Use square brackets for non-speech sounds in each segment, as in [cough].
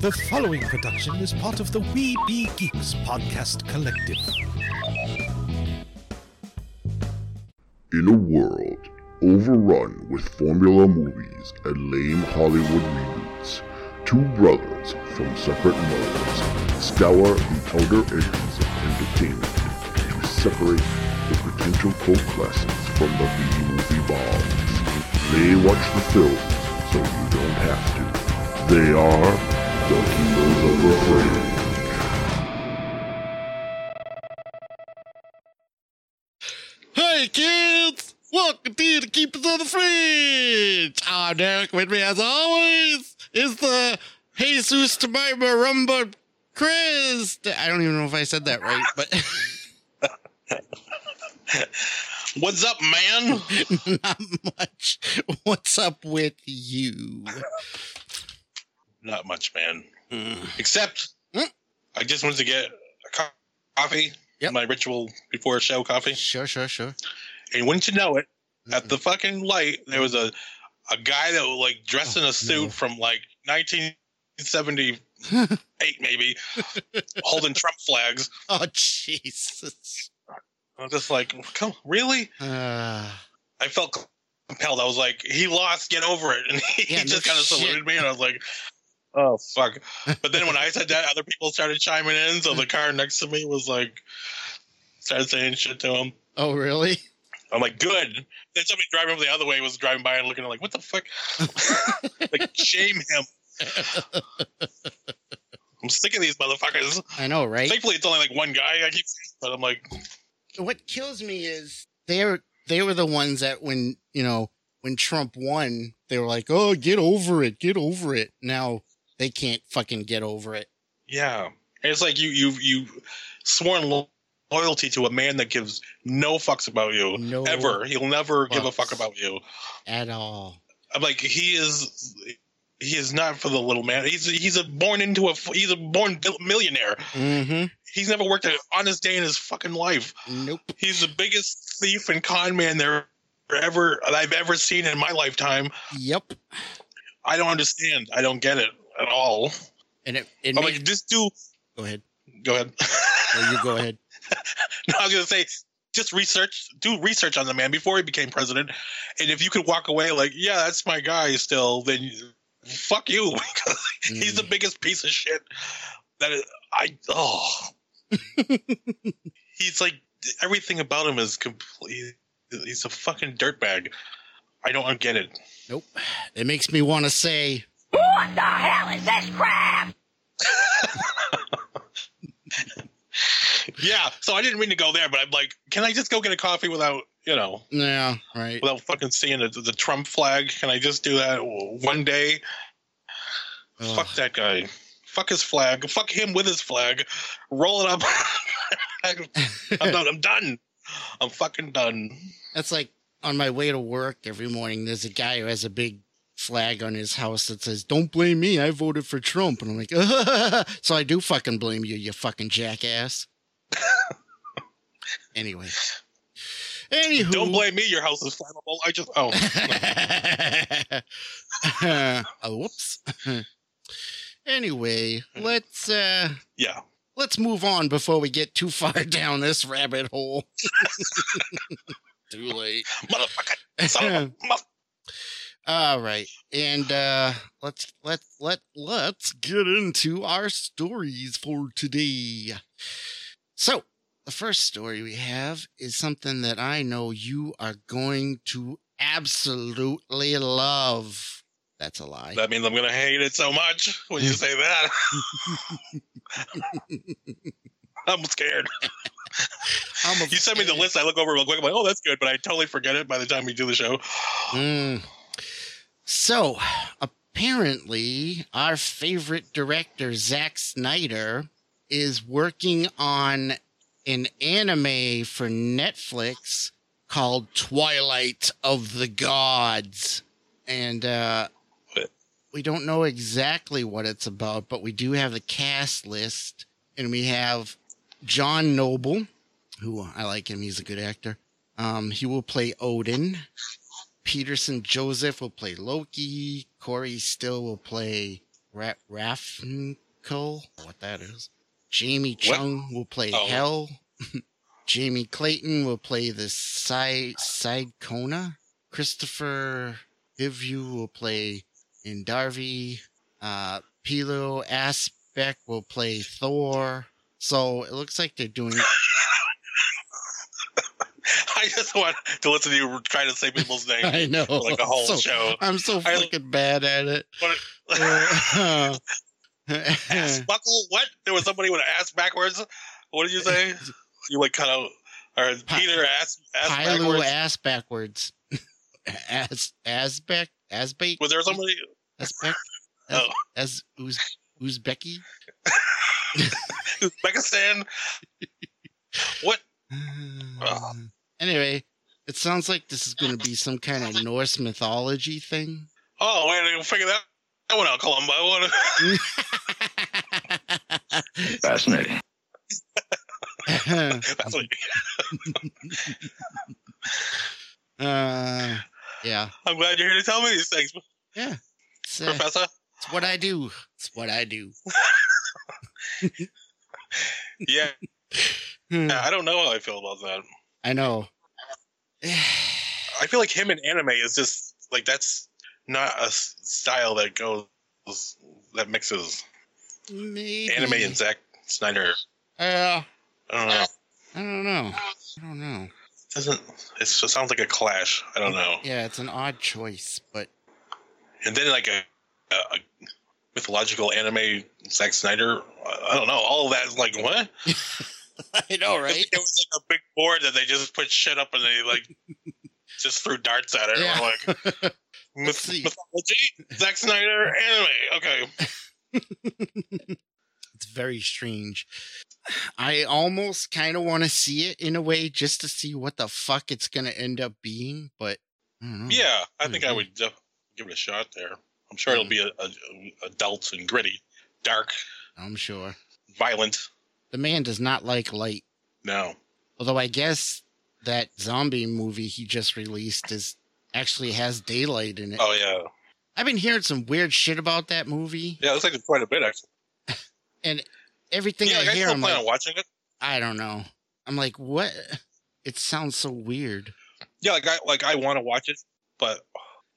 The following production is part of the We Be Geeks podcast collective. In a world overrun with formula movies and lame Hollywood reboots, two brothers from separate modes scour the outer edges of entertainment to separate the potential cult classics from the B-movie bombs. They watch the films so you don't have to. They are the Heroes of the Fringe. Hey kids! Welcome to the Keepers of the Fringe! I'm Derek. With me as always is the Jesus to my Marumba Chris. I don't even know if I said that right, but [laughs] What's up, man? [laughs] not much. What's up with you? Not much, man. Mm. Except Hmm? I just wanted to get a co- coffee. Yep. My ritual before a show coffee. Sure, sure, sure. And wouldn't you know it, Mm-hmm. at the fucking light, there was a a guy that was like dressed in Oh, a suit no. from like 1978, maybe, [laughs] holding Trump flags. oh, Jesus. I'm just like, come, really? Uh, I felt compelled. I was like, he lost, get over it. [laughs] And he, Yeah, no just kind of saluted me, and I was like, oh, fuck. But then when I said that, [laughs] other people started chiming in. So the car next to me was like, started saying shit to him. oh, really? I'm like, good. Then somebody driving over the other way was driving by and looking like, what the fuck? [laughs] like, shame him. I'm sick of these motherfuckers. I know, right? Thankfully, it's only like one guy. I keep saying, but I'm like, what kills me is they're they were the ones that when you know when Trump won, they were like, "Oh, get over it, get over it." Now they can't fucking get over it. Yeah, it's like you you you sworn lo- loyalty to a man that gives no fucks about you No ever. He'll never give a fuck about you. at all. I'm like he is. He is not for the little man. He's he's a born into a he's a born millionaire. Mm-hmm. He's never worked an honest day in his fucking life. Nope. He's the biggest thief and con man there ever I've ever seen in my lifetime. Yep. I don't understand. I don't get it at all. And it. it I'm makes- like, just do. go ahead. Go ahead. [laughs] No, you go ahead. [laughs] No, I was gonna say, just research, do research on the man before he became president, and if you could walk away like, yeah, that's my guy still, then fuck you, [laughs] because he's the mm. biggest piece of shit. That is, I oh, he's like everything about him is complete. He's a fucking dirtbag. I don't get it. Nope. It makes me want to say, What the hell is this crap? Yeah, so I didn't mean to go there, but I'm like, can I just go get a coffee without, you know, yeah, right. without fucking seeing the, the Trump flag? Can I just do that one day? Ugh. Fuck that guy. Fuck his flag. Fuck him with his flag. Roll it up. [laughs] I'm done. [laughs] I'm done. I'm fucking done. That's like on my way to work every morning. There's a guy who has a big flag on his house that says, "Don't blame me. I voted for Trump." And I'm like, [laughs] so I do fucking blame you, you fucking jackass. [laughs] anyway, anywho, Don't blame me. Your house is flammable. I just oh oh, [laughs] whoops. anyway, let's uh yeah. let's move on before we get too far down this rabbit hole. too late. Motherfucker. Son of a mother- All right, and uh, let's let let let's get into our stories for today. So, the first story we have is something that I know you are going to absolutely love. That's a lie. That means I'm gonna hate it so much when you say that. [laughs] I'm scared. I'm You send me the list. I look over real quick. I'm like, oh, that's good, but I totally forget it by the time we do the show. Mm. So, apparently, our favorite director, Zack Snyder, is working on an anime for Netflix called Twilight of the Gods. And uh, we don't know exactly what it's about, but we do have the cast list. And we have John Noble, who I like him, he's a good actor. Um, he will play Odin. Paterson Joseph will play Loki. Corey Stoll will play Ra- what that is. Jamie Chung will play Oh. Hell. [laughs] Jamie Clayton will play the side side Kona. Kristofer Hivju will play Indarvi. Uh, Pilou Asbæk will play Thor. So it looks like they're doing. [laughs] I just want to listen to you trying to say people's [laughs] names I know. for like a whole so, show. I'm so I- fucking bad at it. What- [laughs] ass buckle? What? There was somebody with an ass backwards. What did you say? You like cut out or Peter ass ass Pilu backwards? ass backwards. As Asbeck Asbeck Was there somebody? Asbeck Oh. as Uz Uzbeki. Uzbekistan? what? [sighs] Ugh. Anyway, it sounds like this is going to be some kind of Norse mythology thing. Oh, wait, I didn't figure that, that one out, Columbo. What? [laughs] Fascinating. [laughs] That's what, [laughs] uh, yeah, I'm glad you're here to tell me these things, it's, uh, Professor. it's what I do. It's what I do. Yeah, yeah, I don't know how I feel about that. I know. [sighs] I feel like him in anime is just like that's not a style that goes that mixes Maybe anime and Zack Snyder. Uh, I don't know. I don't know. I don't know. It doesn't it sounds like a clash? I don't know. Yeah, it's an odd choice, but And then like a, a, a mythological anime Zack Snyder. I don't know. All of that is like what? [laughs] [laughs] I know, right? It was like a big board that they just put shit up and they like [laughs] just threw darts at it. Yeah. Like [laughs] myth- mythology, Zack Snyder, anime. Okay, It's very strange. I almost kind of want to see it in a way just to see what the fuck it's going to end up being, but I yeah, I think I Mhm. would def- give it a shot there. I'm sure it'll be a, a, a adult and gritty, dark, I'm sure. violent. The man does not like light. No, Although I guess that zombie movie he just released is actually has daylight in it. oh yeah, I've been hearing some weird shit about that movie, yeah. It looks like it's quite a bit actually. [laughs] and everything yeah, I like, I hear, I'm plan like, on watching it. I don't know. I'm like, what? It sounds so weird. Yeah, like I like I want to watch it, but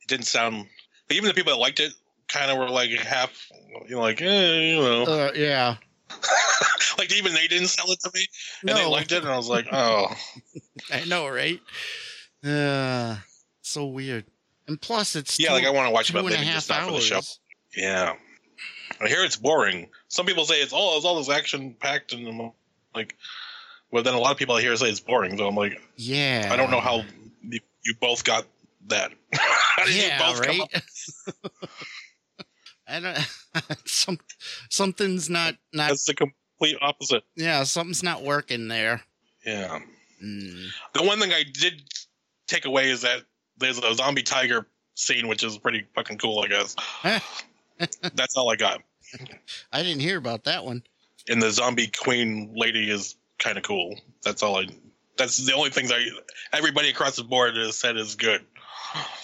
it didn't sound. Even the people that liked it kind of were like half, you know, like eh, you know, Uh, yeah. [laughs] like even they didn't sell it to me, and they liked it, and I was like, oh, [laughs] I know, right? Uh, so weird. And plus, it's yeah, two, like I want to watch it, two but and maybe just not for the show. hours. Yeah, I hear it's boring. Some people say it's oh, it's all this action packed, and I'm like, well, then a lot of people I hear say it's boring. So I'm like, Yeah. I don't know how you, both got that. [laughs] Yeah, you both come right. I don't. [laughs] Some something's not not. That's the complete opposite. Yeah, something's not working there. Yeah. Mm. The one thing I did take away is that there's a zombie tiger scene, which is pretty fucking cool, I guess. [laughs] That's all I got. I didn't hear about that one. And the zombie queen lady is kind of cool. That's all I. That's the only things I. Everybody across the board has said is good.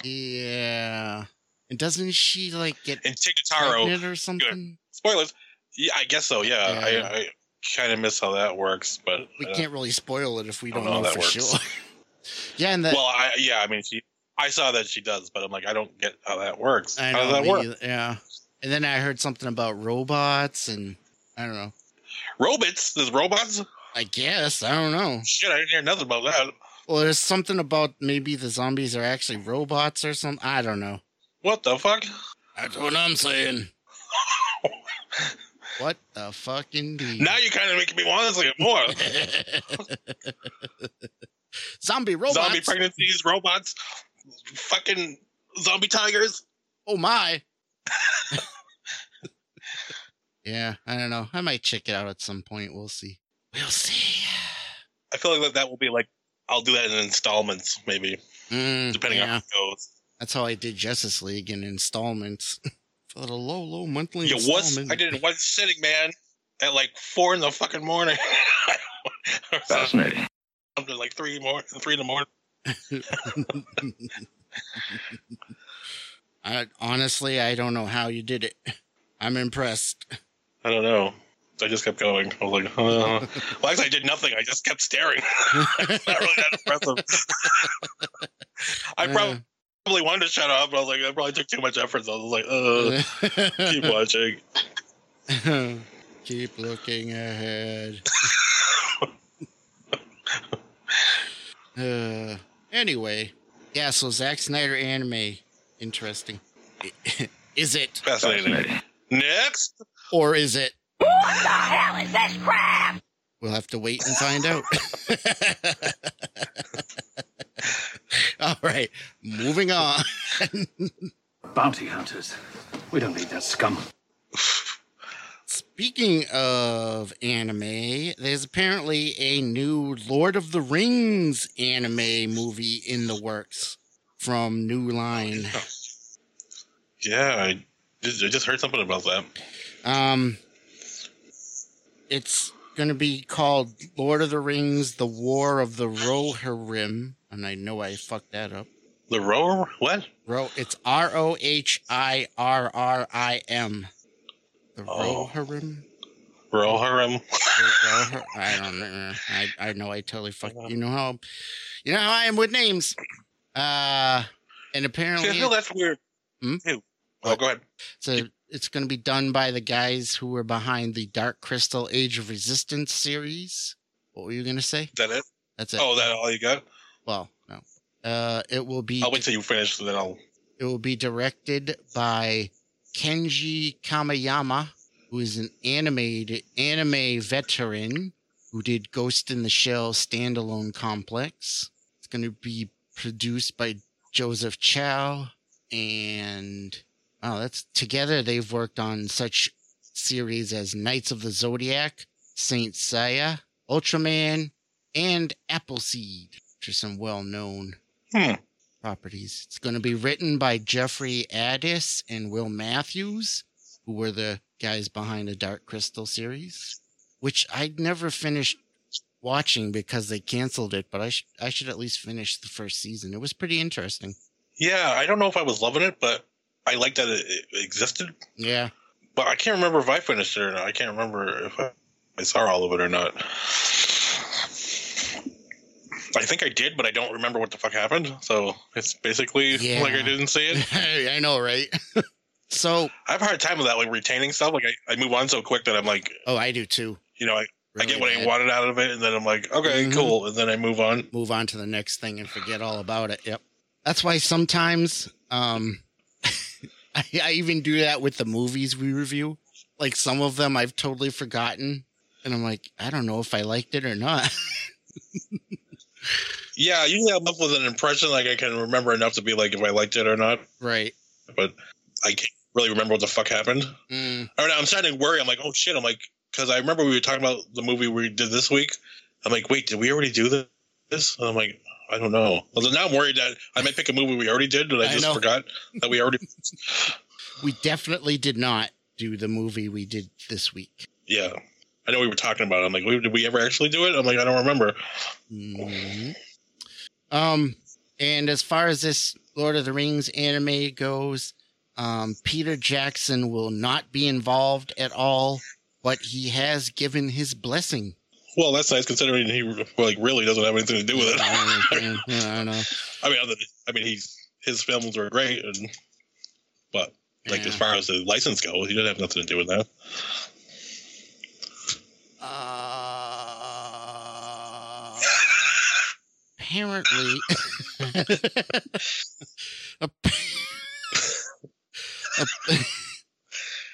Yeah. And doesn't she like get And Tigataro, pregnant or something? spoilers. Yeah, I guess so. Yeah, Yeah. I, I kind of miss how that works, but We uh, can't really spoil it if we don't don't know know, how that for works. sure. [laughs] yeah, and the, Well, I yeah, I mean, she. I saw that she does, but I'm like, I don't get how that works. I how does that work? either, yeah. And then I heard something about robots, and I don't know. Robots? There's robots? I guess I don't know. Shit, I didn't hear nothing about that. Well, there's something about maybe the zombies are actually robots or something. I don't know. What the fuck? That's what I'm saying. [laughs] what the fuck indeed? Now you're kind of making me want to see it more. [laughs] Zombie robots. Zombie pregnancies, robots, fucking zombie tigers. Oh my. [laughs] yeah, I don't know. I might check it out at some point. We'll see. We'll see. I feel like that, that will be like I'll do that in installments, maybe Mm, depending on yeah, how it goes. That's how I did Justice League in installments [laughs] for the low, low monthly Yeah, was. I did it one sitting, man, at like four in the fucking morning. Or [laughs] Fascinating. something like three more, three in the morning. [laughs] I, honestly, I don't know how you did it. I'm impressed. I don't know. I just kept going. I was like, uh. well, actually, I did nothing. I just kept staring. it's not really that impressive. I Yeah. Probably wanted to shut up, but I was like, I probably took too much effort. So I was like, uh, [laughs] keep watching. Keep looking ahead. uh, anyway, yeah. So Zack Snyder anime, interesting. [laughs] Is it Fascinating. Fascinating. Next, or is it? What the hell is this crap? We'll have to wait and find out. [laughs] All right, moving on. [laughs] Bounty hunters. We don't need that scum. Speaking of anime, there's apparently a new Lord of the Rings anime movie in the works from New Line. yeah, I just, I just heard something about that. Um, it's going to be called Lord of the Rings: The War of the Rohirrim, and I know I fucked that up. The rower? What? Ro, it's R O H I R R I M. The Oh. Rohirrim. Rohirrim? Rohir- I don't know. I I know I totally fucked. You know how, you know how I am with names. Uh, and apparently I feel that's weird. Hmm? Ew. Oh, go ahead. a, it's going to be done by the guys who were behind the Dark Crystal Age of Resistance series. What were you going to say? Is that it? That's it. Oh, that all you got? well, no. Uh, it will be I'll wait till you finish, then I'll. It will be directed by Kenji Kamiyama, who is an animated anime veteran who did Ghost in the Shell standalone complex. It's going to be produced by Joseph Chou and oh, that's together they've worked on such series as Knights of the Zodiac, Saint Seiya, Ultraman, and Appleseed, which are some well-known Hmm. properties. It's going to be written by Jeffrey Addis and Will Matthews, who were the guys behind the Dark Crystal series, which I never finished watching because they canceled it, but I, sh- I should at least finish the first season. It was pretty interesting. Yeah, I don't know if I was loving it, but I like that it, existed. Yeah. But I can't remember if I finished it or not. I can't remember if I, I saw all of it or not. I think I did, but I don't remember what the fuck happened. So it's basically Yeah. like I didn't see it. [laughs] I know, right? [laughs] so, I have a hard time with that, like retaining stuff. Like I, I move on so quick that I'm like, oh, I do too. you know, I, I get what I wanted out of it, and then I'm like, okay, Mhm. cool, and then I move on. move on to the next thing and forget all about it. Yep. That's why sometimes um I, I even do that with the movies we review. Like some of them I've totally forgotten and I'm like, I don't know if I liked it or not. [laughs] Yeah, usually I'm up with an impression like I can remember enough to be like if I liked it or not, right. but I can't really remember what the fuck happened. Mm, I mean, I'm starting to worry. I'm like, oh shit. I'm like, because I remember we were talking about the movie we did this week. I'm like, wait, did we already do this? And I'm like, I don't know. Well, now I'm worried that I might pick a movie we already did, and I I just know. forgot that we already. [laughs] we definitely did not do the movie we did this week. yeah, I know we were talking about. it. I'm like, did we ever actually do it? I'm like, I don't remember. Mhm. Um, and as far as this Lord of the Rings anime goes, um, Peter Jackson will not be involved at all, but he has given his blessing. Well, that's nice considering he like really doesn't have anything to do with it. [laughs] I don't know. I mean, other I mean, he's his films were great, and but like Yeah. as far as the license goes, he didn't have nothing to do with that. Uh, apparently, [laughs] Ap- [laughs] Ap-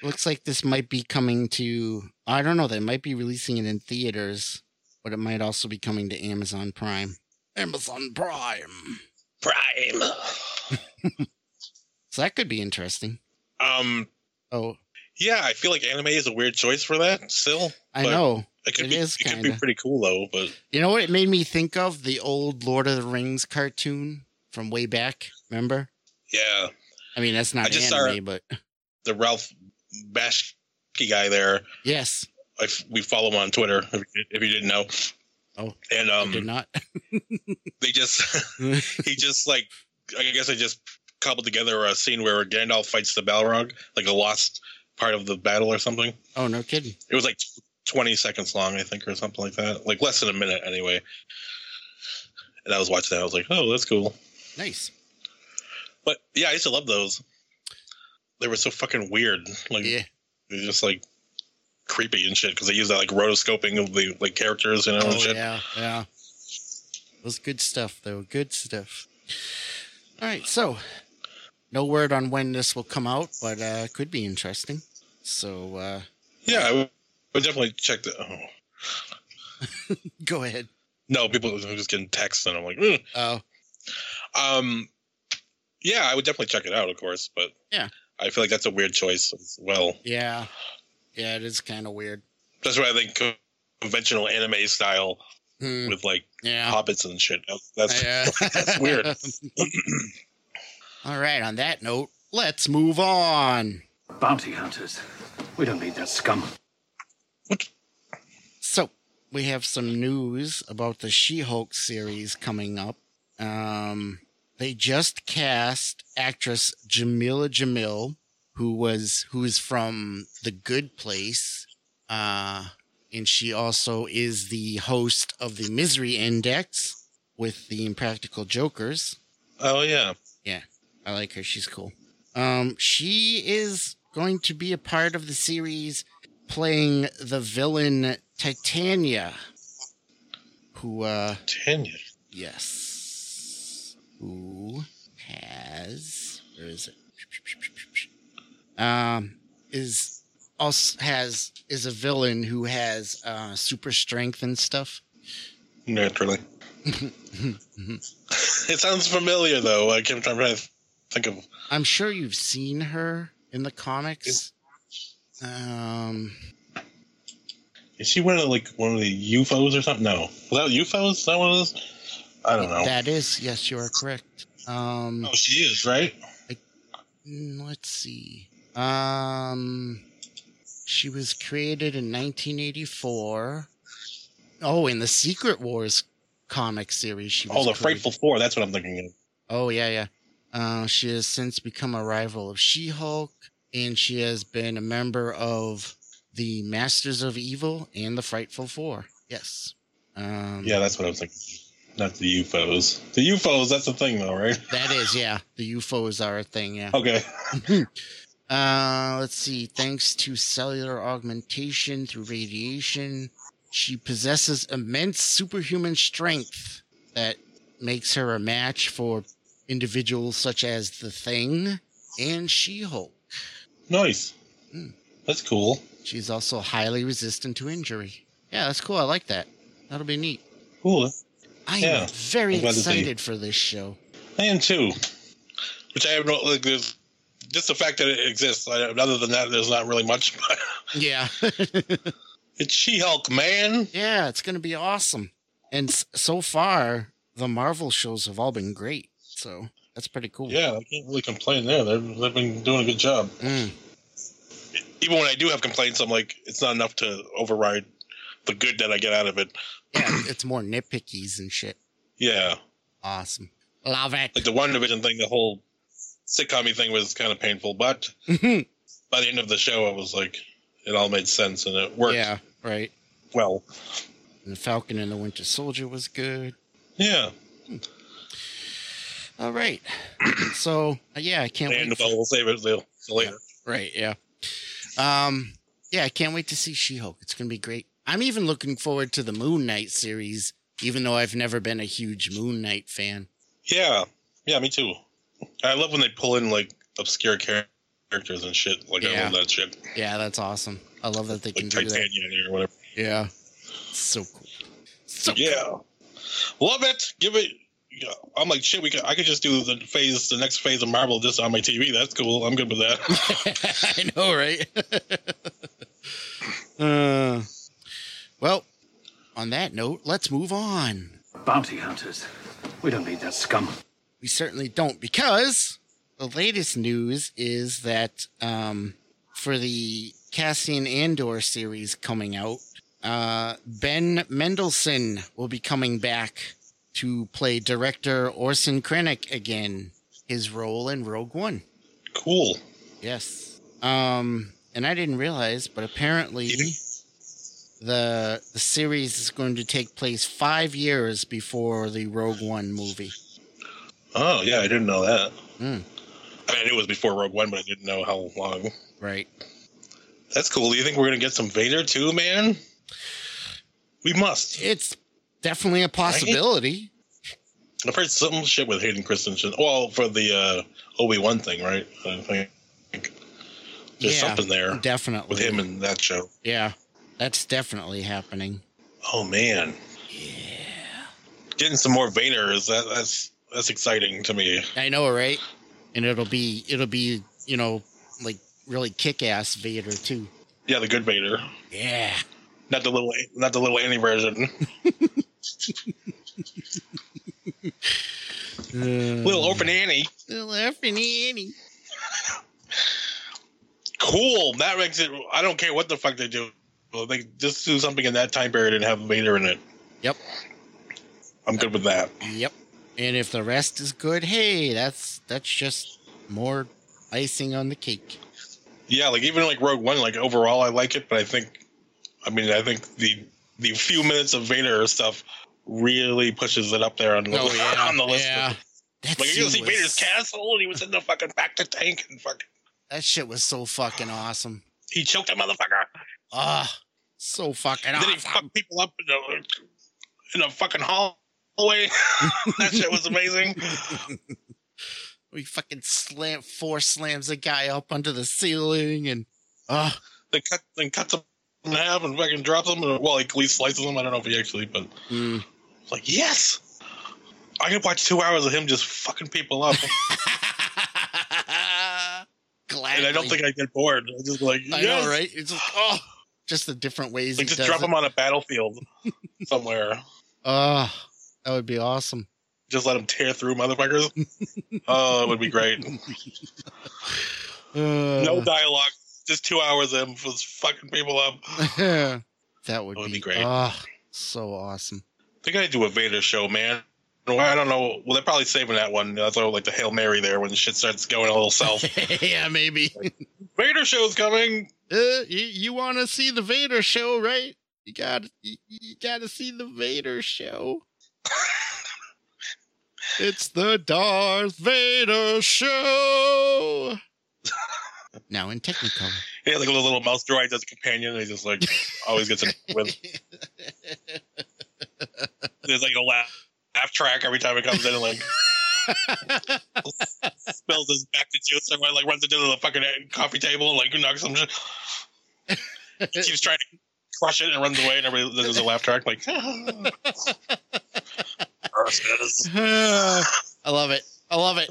looks like this might be coming to. I don't know. They might be releasing it in theaters, but it might also be coming to Amazon Prime. Amazon Prime. Prime. [laughs] So that could be interesting. Um. Oh, Yeah, I feel like anime is a weird choice for that. Still, I But know. it could It be. is it could be pretty cool though. But You know what it made me think of? The old Lord of the Rings cartoon from way back. Remember? yeah, I mean, that's not I just saw anime, but the Ralph Bakshi guy there. yes, I f we follow him on Twitter. If, if you didn't know. Oh, and I um, did not. [laughs] they just [laughs] he just like I guess I just cobbled together a scene where Gandalf fights the Balrog, like a lost part of the battle or something. Oh, no kidding. It was like 20 seconds long, I think, or something like that. Like less than a minute, anyway. And I was watching that. I was like, oh, that's cool. Nice. But yeah, I used to love those. They were so fucking weird. Like Yeah. they're just like creepy and shit because they use that like rotoscoping of the like characters, you know, and Oh, shit. yeah. Yeah. It was good stuff, though. Good stuff. All right. So, no word on when this will come out, but uh, could be interesting. So, uh, Yeah, I would, would definitely check the. Oh. [laughs] go ahead. No, people are just getting texts, and I'm like, mm. Oh, um, yeah, I would definitely check it out, of course, but Yeah. I feel like that's a weird choice as well. yeah. Yeah, it is kind of weird. That's why I think conventional anime style Hmm, with like yeah. hobbits and shit. That's Yeah. [laughs] that's weird. [laughs] All right. On that note, let's move on. Bounty hunters. We don't need that scum. So we have some news about the She-Hulk series coming up. Um, they just cast actress Jamila Jamil, who was who is from The Good Place, uh, and she also is the host of the Misery Index with the Impractical Jokers. oh yeah, yeah, I like her. She's cool. Um, she is going to be a part of the series playing the villain Titania, who, uh, Tanya. yes, who has, where is it? Um, is also has, is a villain who has, uh, super strength and stuff. Naturally. [laughs] it sounds familiar though. Like I'm trying to think of. I'm sure you've seen her in the comics. Um, Is she one of like one of the UFOs or something? No, was that UFOs? Is that one of those? I don't know. That is, yes, you are correct. Um, oh, she is right. mm, let's see. Um, she was created in 1984. Oh, in the Secret Wars comic series, she was Oh, the created. Frightful Four. That's what I'm thinking of. Oh, yeah, yeah. Uh, she has since become a rival of She-Hulk, and she has been a member of the Masters of Evil and the Frightful Four. Yes. Um, Yeah, that's what I was thinking. Not the UFOs. The UFOs. That's the thing, though, right? [laughs] That is, yeah. The UFOs are a thing, yeah. Okay. [laughs] Uh, let's see. Thanks to cellular augmentation through radiation, she possesses immense superhuman strength that makes her a match for individuals such as the Thing and She-Hulk. Nice. Hmm. That's cool. She's also highly resistant to injury. Yeah, that's cool. I like that. That'll be neat. Cool. I am Yeah, very that they- excited for this show. I am too. Which I have no like. There's just the fact that it exists. I, other than that, there's not really much. [laughs] Yeah. [laughs] it's She-Hulk, man. Yeah, it's going to be awesome. And s- so far, the Marvel shows have all been great. So that's pretty cool. Yeah, I can't really complain there. They've, they've been doing a good job. Mm, Even when I do have complaints, I'm like, it's not enough to override the good that I get out of it. yeah, it's more nitpickies and shit. Yeah, Awesome. Love it. like the WandaVision thing, the whole sitcom thing was kind of painful, but [laughs] by the end of the show, it was like, it all made sense and it worked yeah, right. well. And the Falcon and the Winter Soldier was good. Yeah, All right. [clears throat] so, uh, yeah, I can't and wait. for- well, save it later. Right, yeah. Um, yeah, I can't wait to see She-Hulk. It's going to be great. I'm even looking forward to the Moon Knight series, even though I've never been a huge Moon Knight fan. Yeah, yeah, me too. I love when they pull in like obscure characters and shit. Like I love that shit, Yeah, that's awesome. I love that they can like do that. Titania or whatever. Yeah. So cool. So Yeah, love it. Give it. yeah, I'm like shit. We could. I could just do the phase, the next phase of Marvel just on my TV. That's cool. I'm good with that. [laughs] I know, right? [laughs] uh, well, on that note, let's move on. Bounty hunters. We don't need that scum. We certainly don't because the latest news is that um, for the Cassian Andor series coming out, uh, Ben Mendelsohn will be coming back to play director Orson Krennic again, his role in Rogue One. cool. Yes. Um, and I didn't realize, but apparently You- the the series is going to take place five years before the Rogue One movie. Oh yeah, I didn't know that. Hmm. I mean, I knew it was before Rogue One, but I didn't know how long. Right. That's cool. Do you think we're gonna get some Vader too, man? We must. It's definitely a possibility. I've heard some shit with Hayden Christensen. Well, for the uh, Obi Wan thing, right? I think there's Yeah, something there Definitely. with him in that show. Yeah. That's definitely happening. Oh man, Yeah. getting some more Vader is that that's that's exciting to me. I know, right? And it'll be it'll be, you know, like really kick ass Vader too. Yeah, the good Vader, Yeah. not the little not the little Annie version. [laughs] [laughs] little orphan uh, Annie. Little orphan Annie. [laughs] Cool. That makes it. I don't care what the fuck they do. Well, they just do something in that time period and have Vader in it. Yep. I'm good with that. Yep. And if the rest is good, hey, that's that's just more icing on the cake. Yeah, like even like Rogue One, like overall I like it, but I think, I mean, I think the the few minutes of Vader stuff really pushes it up there on the, [laughs] on the list. Oh, Yeah. That Like you see was- Vader's castle, and he was in the fucking bacta tank, and fucking That shit was so fucking awesome. he choked a motherfucker. Ah, so fucking then he awesome. fucked people up in a, in a fucking hallway. [laughs] that shit was amazing. [laughs] we fucking slam force slams a guy up onto the ceiling and ah, Then cut, then cuts him in half and fucking drops him. And, well, he at least slices him. I don't know if he actually, but mm. it's like yes. I could watch two hours of him just fucking people up, Gladly. [laughs] and I don't think I'd get bored. I just like I yes. know, right? It's just oh, just the different ways Like just drop it. him on a battlefield [laughs] somewhere. Oh, that would be awesome. Just let him tear through motherfuckers. oh, it would be great. Uh, No dialogue, just two hours of just fucking people up. [laughs] that would, That would be, be great. Oh, so awesome. They gotta do a Vader show, man. Well, I don't know. Well, they're probably saving that one. That's all like the Hail Mary there when shit starts going a little south. [laughs] yeah, maybe. [laughs] Vader show's coming. Uh, you you want to see the Vader show, right? You got you, you got to see the Vader show. [laughs] it's the Darth Vader show. now in Technicolor. Yeah, like a little mouse droid as a companion. He just like always gets in with. There's like a laugh, laugh track every time it comes in and like [laughs] spills his bacta juice. Everyone like runs into the fucking coffee table and like knocks some shit. He keeps trying to crush it and runs away, and everybody there's a laugh track like. [laughs] I love it. I love it.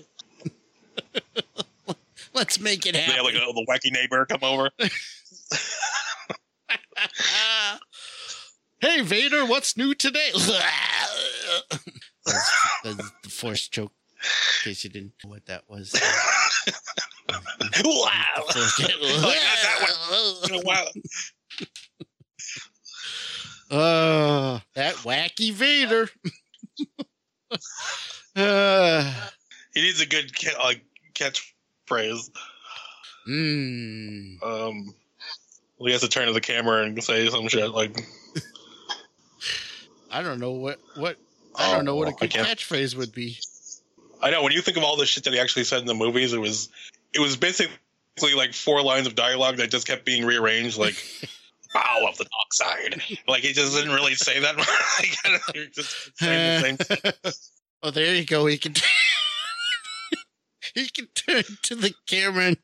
[laughs] Let's make it happen. They have like a, the wacky neighbor come over. hey Vader, what's new today? That's, that's the force choke. In case you didn't know what that was. [laughs] wow! Like, that wow! Uh, that wacky Vader. [laughs] uh, He needs a good ca- like catchphrase. mm, Um, he has to turn to the camera and say some shit like, I don't know what what I don't oh, know what a Oh, good catchphrase would be. I know when you think of all the shit that he actually said in the movies, it was it was basically like four lines of dialogue that just kept being rearranged, like [laughs] "bow of the dark side." Like he just didn't really say that. much. [laughs] Just saying the same. oh, [laughs] there you go. He can he can turn to the camera and,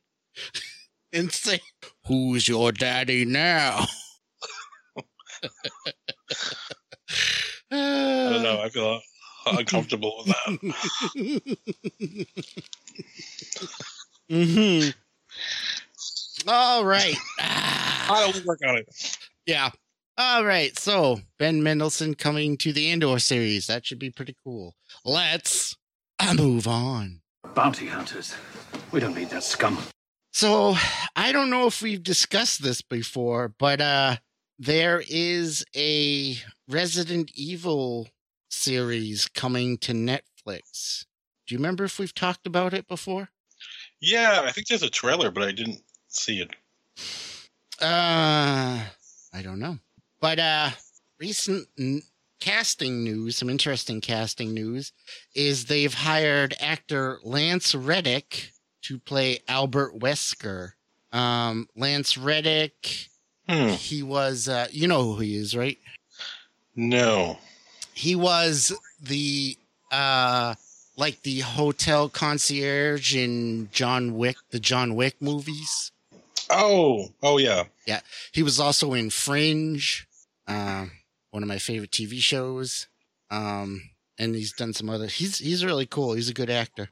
and say, "Who's your daddy now?" I don't know. I feel [laughs] uncomfortable with that. hmm All right. I don't work on it. Yeah. All right. So Ben Mendelsohn coming to the Andor series. That should be pretty cool. Let's uh, move on. Bounty hunters. We don't need that scum. So I don't know if we've discussed this before, but uh there is a Resident Evil series coming to Netflix. Do you remember if we've talked about it before? Yeah, I think there's a trailer, but I didn't see it. Uh, I don't know. But uh, recent n- casting news, some interesting casting news, is they've hired actor Lance Reddick to play Albert Wesker. Um, Lance Reddick, Hmm. he was, uh, you know who he is, right? No. He was the, uh, like the hotel concierge in John Wick, the John Wick movies. Oh. Oh yeah. Yeah. He was also in Fringe, um, one of my favorite TV shows. Um, and he's done some other. He's he's really cool. He's a good actor.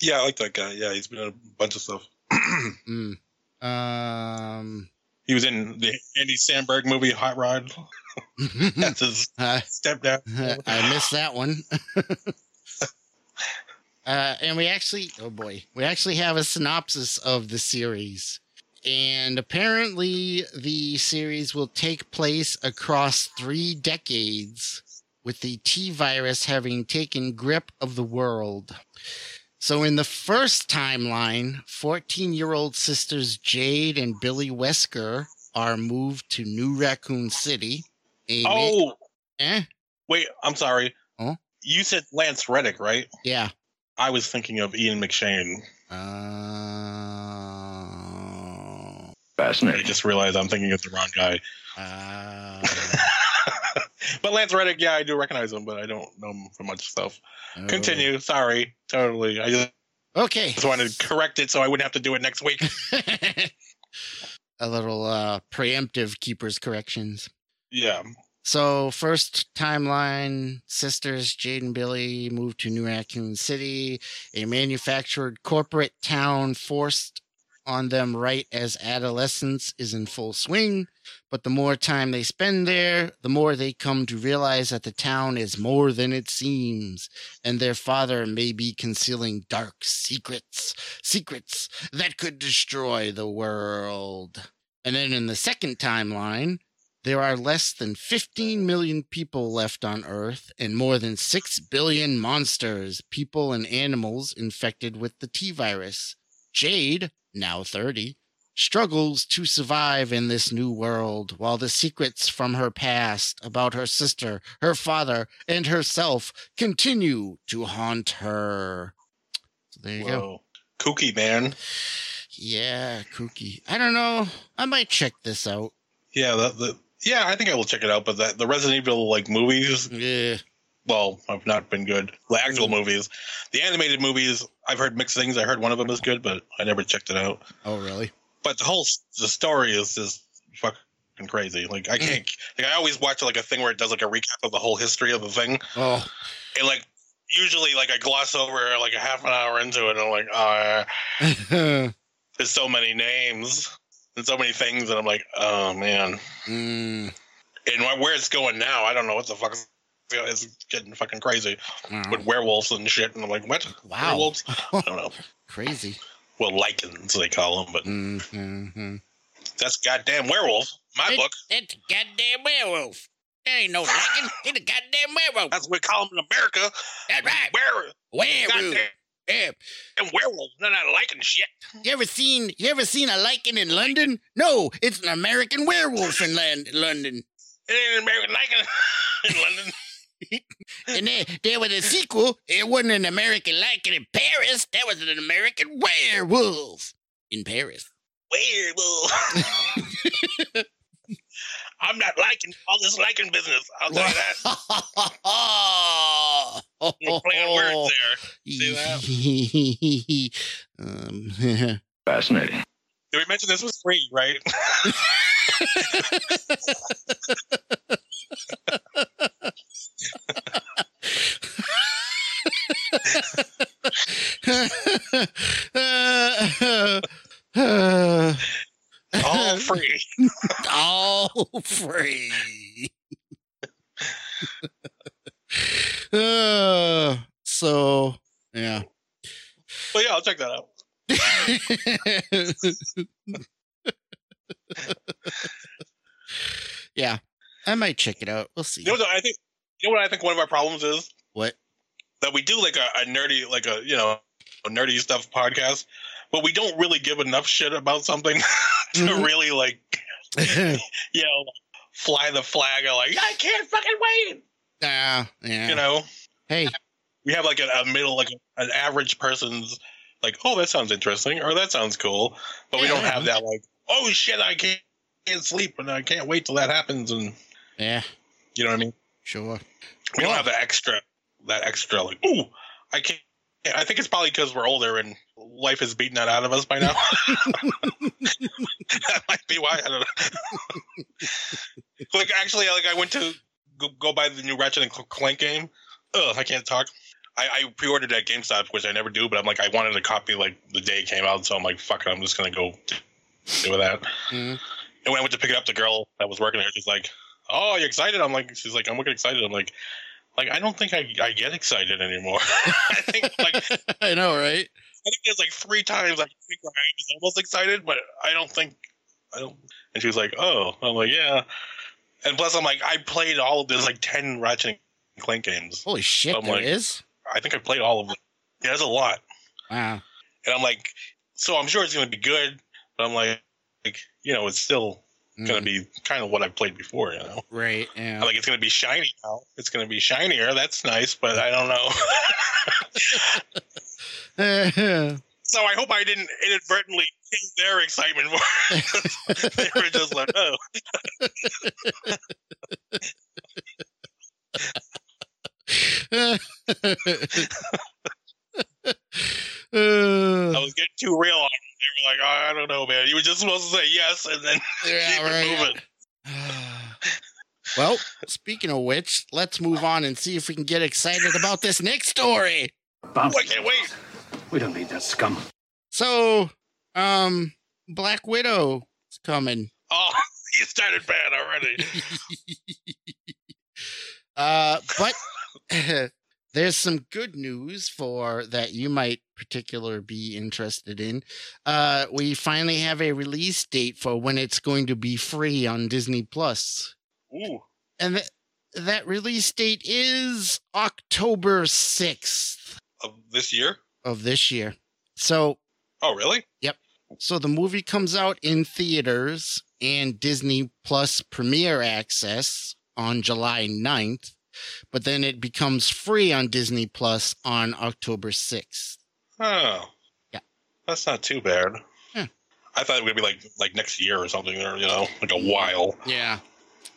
Yeah, I like that guy. Yeah, he's been in a bunch of stuff. [clears throat] Mm. Um, he was in the Andy Samberg movie Hot Rod. [laughs] That's his uh, stepdad. I missed that one. [laughs] uh, and we actually, oh boy, we actually have a synopsis of the series. And apparently, the series will take place across three decades, with the T virus having taken grip of the world. So, in the first timeline, 14 year old sisters Jade and Billy Wesker are moved to New Raccoon City. A ma- Oh, eh? wait. I'm sorry. Huh? You said Lance Reddick, right? Yeah. I was thinking of Ian McShane. Uh, I just realized I'm thinking of the wrong guy. uh, but Lance Reddick, yeah, I do recognize him, but I don't know him from much stuff. oh. Continue. Sorry. Totally. I just, Okay. just wanted to correct it so I wouldn't have to do it next week. [laughs] a little uh, preemptive keepers corrections. yeah. So, first timeline sisters Jade and Billy moved to New Raccoon City, a manufactured corporate town forced on them right as adolescence is in full swing. But the more time they spend there, the more they come to realize that the town is more than it seems, and their father may be concealing dark secrets, secrets that could destroy the world. And then in the second timeline, there are less than 15 million people left on Earth and more than 6 billion monsters, people, and animals infected with the T virus. Jade, now 30, struggles to survive in this new world while the secrets from her past about her sister, her father, and herself continue to haunt her. So there you go. Kooky, man. Yeah, kooky. I don't know. I might check this out. Yeah, the, the yeah, I think I will check it out. But the, the Resident Evil like movies, Yeah. Well, I've not been good. The actual Mm. movies, the animated movies, I've heard mixed things. I heard one of them is good, but I never checked it out. Oh, really? But the whole the story is just fucking crazy. Like I can't. Like I always watch like a thing where it does like a recap of the whole history of the thing, Oh, and like usually like I gloss over like a half an hour into it, and I'm like, uh, [laughs] there's so many names and so many things, and I'm like, oh man. mm, And where it's going now, I don't know what the fuck. Is- getting fucking crazy wow. with werewolves and shit, and I'm like, what? Wow. Werewolves? [laughs] I don't know. Crazy. Well, Lycans they call them, but Mm-hmm. that's goddamn werewolf. My book. It's goddamn werewolf. There ain't no Lycan. It's a goddamn werewolf. That's what we call them in America. That's right. Were Werewolf. Yeah. werewolves. They're not liking shit. You ever seen you ever seen a Lycan in London? No, it's an American werewolf in Lan- London. It ain't an American liking [laughs] in London. [laughs] And then there was a sequel. It wasn't an American Lycan in Paris. That was an American werewolf in Paris. Werewolf. [laughs] I'm not liking all this liking business. I'll tell you that. [laughs] You're playing words there. See that? um, Fascinating. Did we mention this was free, right? [laughs] All free. [laughs] all free. uh, [laughs] so yeah. But yeah, I'll check that out. yeah, I might check it out. We'll see. You know I think? You know what I think one of our problems is What? that we do like a, a nerdy, like a you know, a nerdy stuff podcast, but we don't really give enough shit about something [laughs] to Mhm. really like [laughs] you know fly the flag of like I can't fucking wait. yeah, yeah. You know, hey, we have like a, a middle like an average person's like oh that sounds interesting or that sounds cool, but we don't have that like oh shit I can't, can't sleep and I can't wait till that happens and yeah, you know what I mean. Sure. We don't have that extra that extra like ooh I can't. I think it's probably because we're older and life has beaten that out of us by now. [laughs] that might be why. I don't know. [laughs] like actually, like I went to go, go buy the new Ratchet and Clank game. Ugh, I can't talk. I, I pre-ordered at GameStop, which I never do, but I'm like I wanted a copy like the day it came out, so I'm like fuck it, I'm just gonna go do that. Mhm. And when I went to pick it up, the girl that was working there, she's like, "Oh, you excited?" I'm like, "She's like, I'm looking excited." I'm like, "Like I don't think I, I get excited anymore." [laughs] I think like [laughs] I know, right? I think there's like three times I think I was almost excited, but I don't think I don't. And she was like, "Oh," I'm like, "Yeah." And plus, I'm like, I played all of there's like ten Ratchet and Clank games. Holy shit, I'm there like- is. I think I played all of them. Yeah, there's a lot. Wow. And I'm like, so I'm sure it's gonna be good, but I'm like, like you know, it's still gonna Mm, be kind of what I've played before, you know. right. Yeah. I'm like it's gonna be shiny now. It's gonna be shinier. That's nice, but I don't know. [laughs] so I hope I didn't inadvertently kill their excitement more. [laughs] they were just like, oh, [laughs] I was getting too real on. They were like, oh, I don't know, man. You were just supposed to say yes and then [laughs] yeah, keep right. it moving. [sighs] well, speaking of which, let's move on and see if we can get excited about this next story. Bounty Oh, I can't wait. We don't need that scum. So, um, Black Widow is coming. Oh, [laughs] you started bad already. [laughs] uh, but there's some good news for that you might particular be interested in. Uh, we finally have a release date for when it's going to be free on Disney Plus, Ooh. and th- that release date is October sixth Of this year? of this year. So, Oh, really? Yep. So the movie comes out in theaters and Disney Plus Premiere Access on July 9th, but then it becomes free on Disney Plus on October 6th. Oh. Yeah. That's not too bad. Yeah. I thought it would be like like next year or something, or you know, like a while. Yeah.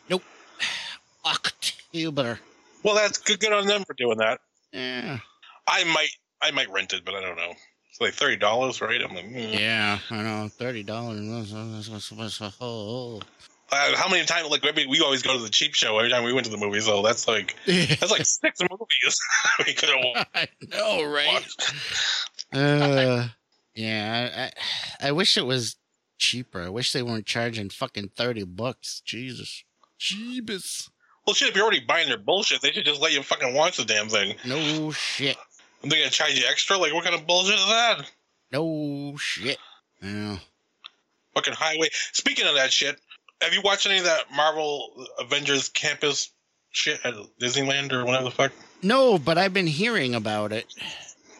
Nope. [sighs] October. Well, that's good. Good on them for doing that. Yeah. I might, I might rent it, but I don't know. It's like thirty dollars, right? I'm like, mm. Yeah, I know. $30. Oh. Uh, how many times? Like, we always go to the cheap show every time we went to the movie, so that's like [laughs] that's like six movies [laughs] we could have [laughs] I know, right? Uh, yeah, I, I, I wish it was cheaper. I wish they weren't charging fucking thirty bucks. Jesus, Jeebus. Well, shit, if you're already buying their bullshit, they should just let you fucking watch the damn thing. No shit. And they gonna charge you extra? Like, what kind of bullshit is that? No shit. Yeah. Fucking highway. Speaking of that shit, have you watched any of that Marvel Avengers Campus shit at Disneyland or whatever the fuck? No, but I've been hearing about it.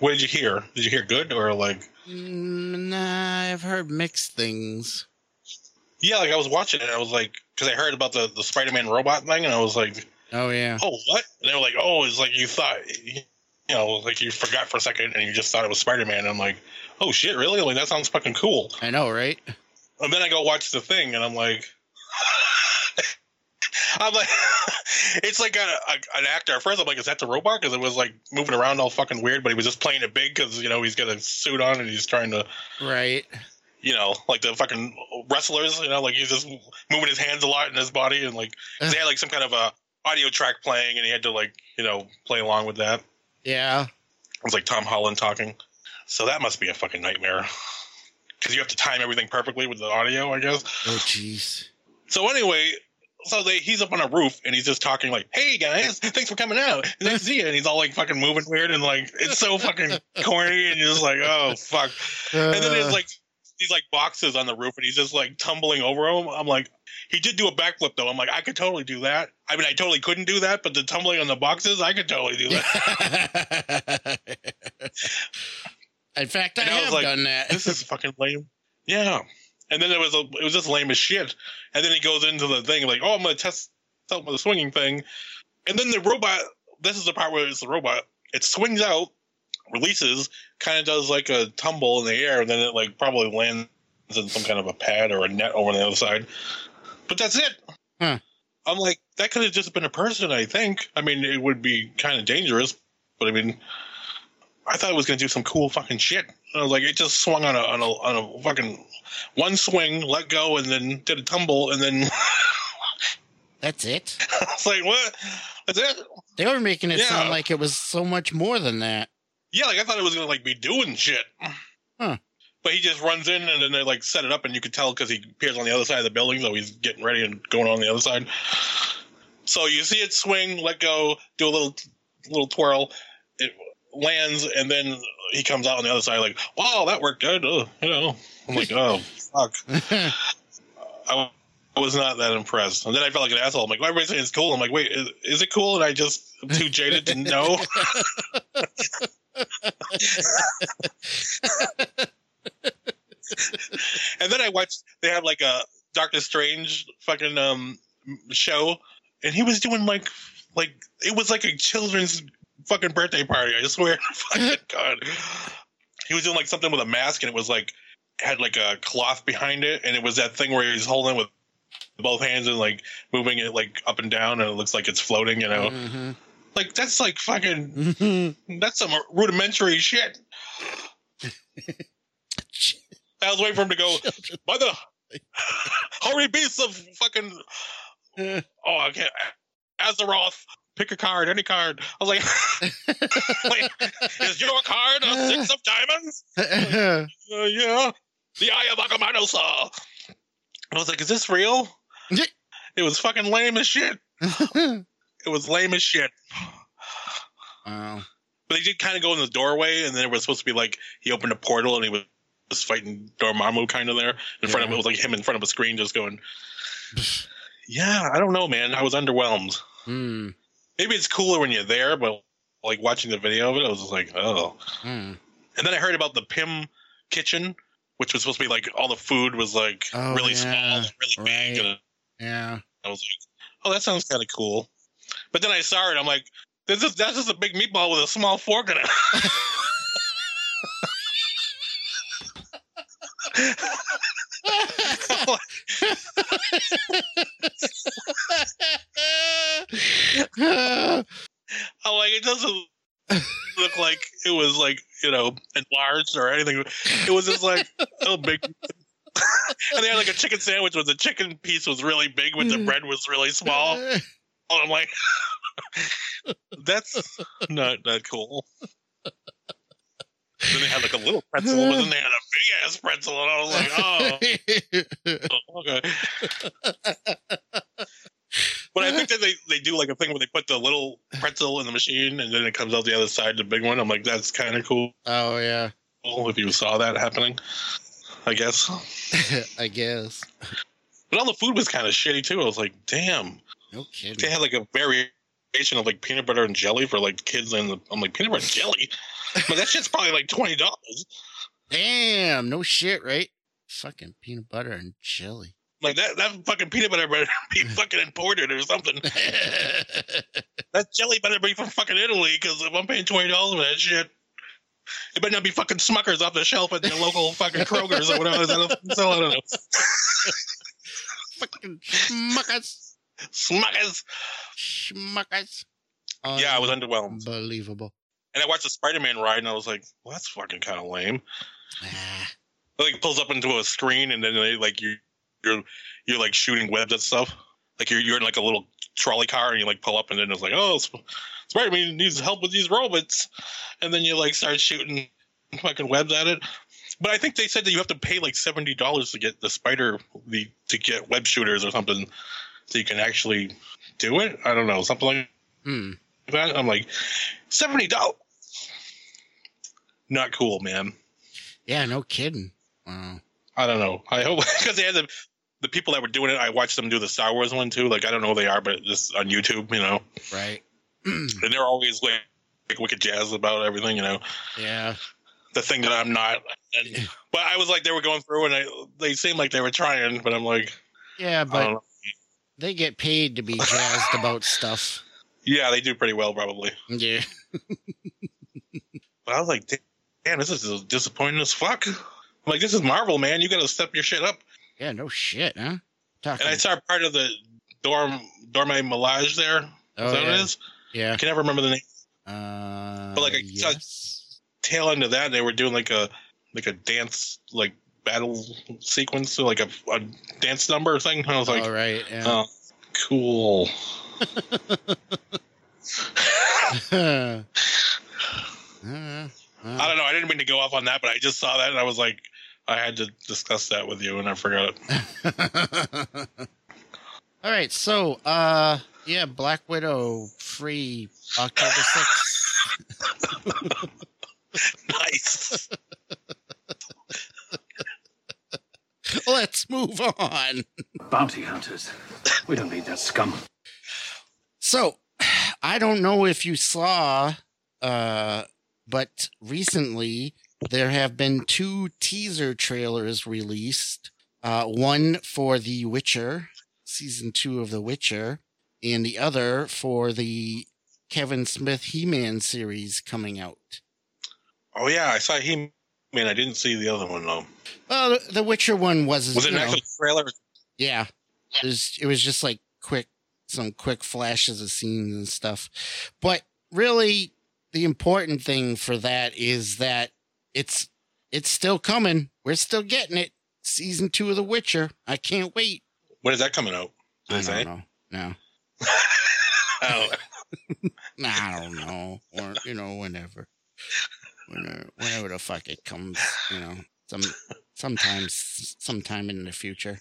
What did you hear? Did you hear good or like? Mm, Nah, I've heard mixed things. Yeah, like I was watching it. and I was like, because I heard about the the Spider Man robot thing, and I was like, Oh yeah. oh what? And they were like, oh, it's like you thought, you know, like you forgot for a second and you just thought it was Spider Man. I'm like, oh shit, really? Like that sounds fucking cool. I know, right? And then I go watch the thing, and I'm like, [laughs] I'm like, [laughs] it's like a, a, an actor. At first, I'm like, is that the robot? Because it was like moving around all fucking weird, but he was just playing it big because you know he's got a suit on and he's trying to, Right. you know, like the fucking wrestlers, you know, like he's just moving his hands a lot in his body, and like they had like some kind of a audio track playing, and he had to like you know play along with that. Yeah. It was like Tom Holland talking. So that must be a fucking nightmare. Because you have to time everything perfectly with the audio, I guess. Oh jeez. So anyway, so they he's up on a roof and he's just talking like, "Hey guys, thanks for coming out. Nice to see you." And he's all like fucking moving weird and like it's so fucking [laughs] corny and you're just like, "Oh fuck." And then there's uh. like these like boxes on the roof and he's just like tumbling over them. I'm like, he did do a backflip though. I'm like, I could totally do that. I mean, I totally couldn't do that, but the tumbling on the boxes, I could totally do that. [laughs] In fact, I And I was have like, done that. this is fucking lame. Yeah. And then it was a, it was just lame as shit. And then he goes into the thing like, oh, I'm gonna test out the swinging thing, and then the robot. This is the part where it's the robot. It swings out, releases, kind of does like a tumble in the air, and then it like probably lands in some kind of a pad or a net over on the other side. But that's it. Huh. I'm like, that could have just been a person. I think. I mean, it would be kind of dangerous, but I mean, I thought it was gonna do some cool fucking shit. I was like, it just swung on a on a on a fucking one swing, let go, and then did a tumble, and then [laughs] That's it. I was like, what? That's it? They were making it Yeah. sound like it was so much more than that. Yeah, like I thought it was gonna like be doing shit. Huh. But he just runs in and then they like set it up, and you could tell because he appears on the other side of the building, so he's getting ready and going on the other side. So you see it swing, let go, do a little little twirl, it lands, and then he comes out on the other side like, "Wow, that worked good." Uh, you know, I'm like, "Oh fuck." I, [laughs] I was not that impressed. And then I felt like an asshole. I'm like, "Why well, everybody's saying it's cool. I'm like, wait, is, is it cool? And I just am too jaded to know. [laughs] and then I watched, they had like a Doctor Strange fucking um show, and he was doing like, like, it was like a children's fucking birthday party. I swear. [laughs] fucking God. He was doing like something with a mask, and it was like, had like a cloth behind it, and it was that thing where he's holding it with both hands and like moving it like up and down, and it looks like it's floating. You know, Mhm. like that's like fucking Mhm. that's some rudimentary shit. [laughs] I was waiting for him to go, by the [laughs] hurry beasts of fucking. Oh, I can't. Azeroth, pick a card, any card. I was like, [laughs] like is your card a six of diamonds? [laughs] Uh, yeah. The Eye of Agamotto I was like, is this real? it was fucking lame as shit. [laughs] It was lame as shit. wow. But they did kind of go in the doorway, and then it was supposed to be like he opened a portal and he was, was fighting Dormammu kind of there in front of it. was like him in front of a screen just going, [sighs] Yeah, I don't know, man. I was underwhelmed. Hmm. Maybe it's cooler when you're there, but like watching the video of it, I was just like, Oh. Hmm. And then I heard about the Pym kitchen, which was supposed to be like all the food was like Oh, really yeah. small, and really big. And Yeah. I was like, Oh, that sounds kind of cool. But then I saw it, I'm like, this is, that's just a big meatball with a small fork in it. [laughs] I'm like, it doesn't look like it was like, you know, enlarged or anything. It was just like so big. [laughs] and they had like a chicken sandwich where the chicken piece was really big, but the mm. bread was really small. Oh, [laughs] I'm like, [laughs] that's not that cool. Then they had like a little pretzel, but then they had a big ass pretzel, and I was like, oh, okay. But I think that they, they do like a thing where they put the little pretzel in the machine and then it comes out the other side, the big one. I'm like, that's kind of cool oh yeah. if you saw that happening, I guess. [laughs] I guess. But all the food was kind of shitty too. I was like, damn. No kidding. They had like a variation of like peanut butter and jelly for like kids, and I'm like, peanut butter and jelly? But that shit's probably like $20. Damn. No shit, right? Fucking peanut butter and jelly. Like that, that fucking peanut butter better [laughs] be fucking imported or something. [laughs] That jelly better be from fucking Italy because if I'm paying twenty dollars for that shit, it better not be fucking Smuckers off the shelf at the local fucking Kroger's or whatever. So I don't know. Fucking schmuckers. Smuckers. Schmuckers. Yeah, I was underwhelmed. Unbelievable. And I watched the Spider-Man ride, and I was like, "Well, that's fucking kind of lame." Ah, Like pulls up into a screen, and then they like you, you're you're like shooting webs and stuff. Like you're you're in like a little trolley car, and you like pull up, and then it's like, "Oh, Spider-Man needs help with these robots," and then you like start shooting fucking webs at it. But I think they said that you have to pay like seventy dollars to get the spider the to get web shooters or something, so you can actually do it. I don't know something like hmm. that. I'm like seventy dollars. Not cool, man. Yeah, no kidding. Wow. I don't know. I hope [laughs] because they had the the people that were doing it. I watched them do the Star Wars one too. Like I don't know who they are, but just on YouTube, you know. Right. [clears throat] And they're always like, like wicked jazz about everything, you know. yeah. the thing that I'm not. And, but I was like, they were going through, and I, they seemed like they were trying, but I'm like, Yeah, but they get paid to be jazzed about stuff. [laughs] Yeah, they do pretty well, probably. Yeah. [laughs] But I was like, damn, this is disappointing as fuck. I'm like, this is Marvel, man. You got to step your shit up. Yeah, no shit, huh? Talking. And I saw part of the dorm Dora Milaje there. Is oh, that yeah. what it is? I can never remember the name. Uh, But, like, I saw- Tail end of that, they were doing like a like a dance like battle sequence, so like a, a dance number thing. I was like, All right. Yeah. oh, cool. [laughs] [laughs] Uh, uh, I don't know. I didn't mean to go off on that, but I just saw that and I was like, I had to discuss that with you, and I forgot it. [laughs] All right, so uh yeah, Black Widow free October 6th. [laughs] nice. [laughs] Let's move on. Bounty hunters. We don't need that scum. So, I don't know if you saw uh but recently there have been two teaser trailers released. Uh one for The Witcher, season 2 of The Witcher, and the other for the Kevin Smith He-Man series coming out. Oh yeah, I saw him. Man, I didn't see the other one though. Well, the- Witcher one was Was it an know, actual trailer? Yeah. It was, it was just like quick, some quick flashes of scenes and stuff. But really, the important thing for that is that it's it's still coming. We're still getting it. Season two of The Witcher. I can't wait. When is that coming out? Did I don't know. No. [laughs] [laughs] Oh, Nah, I don't know. Or you know, whenever. Whenever, uh, whenever the fuck it comes, you know. Some sometimes sometime in the future.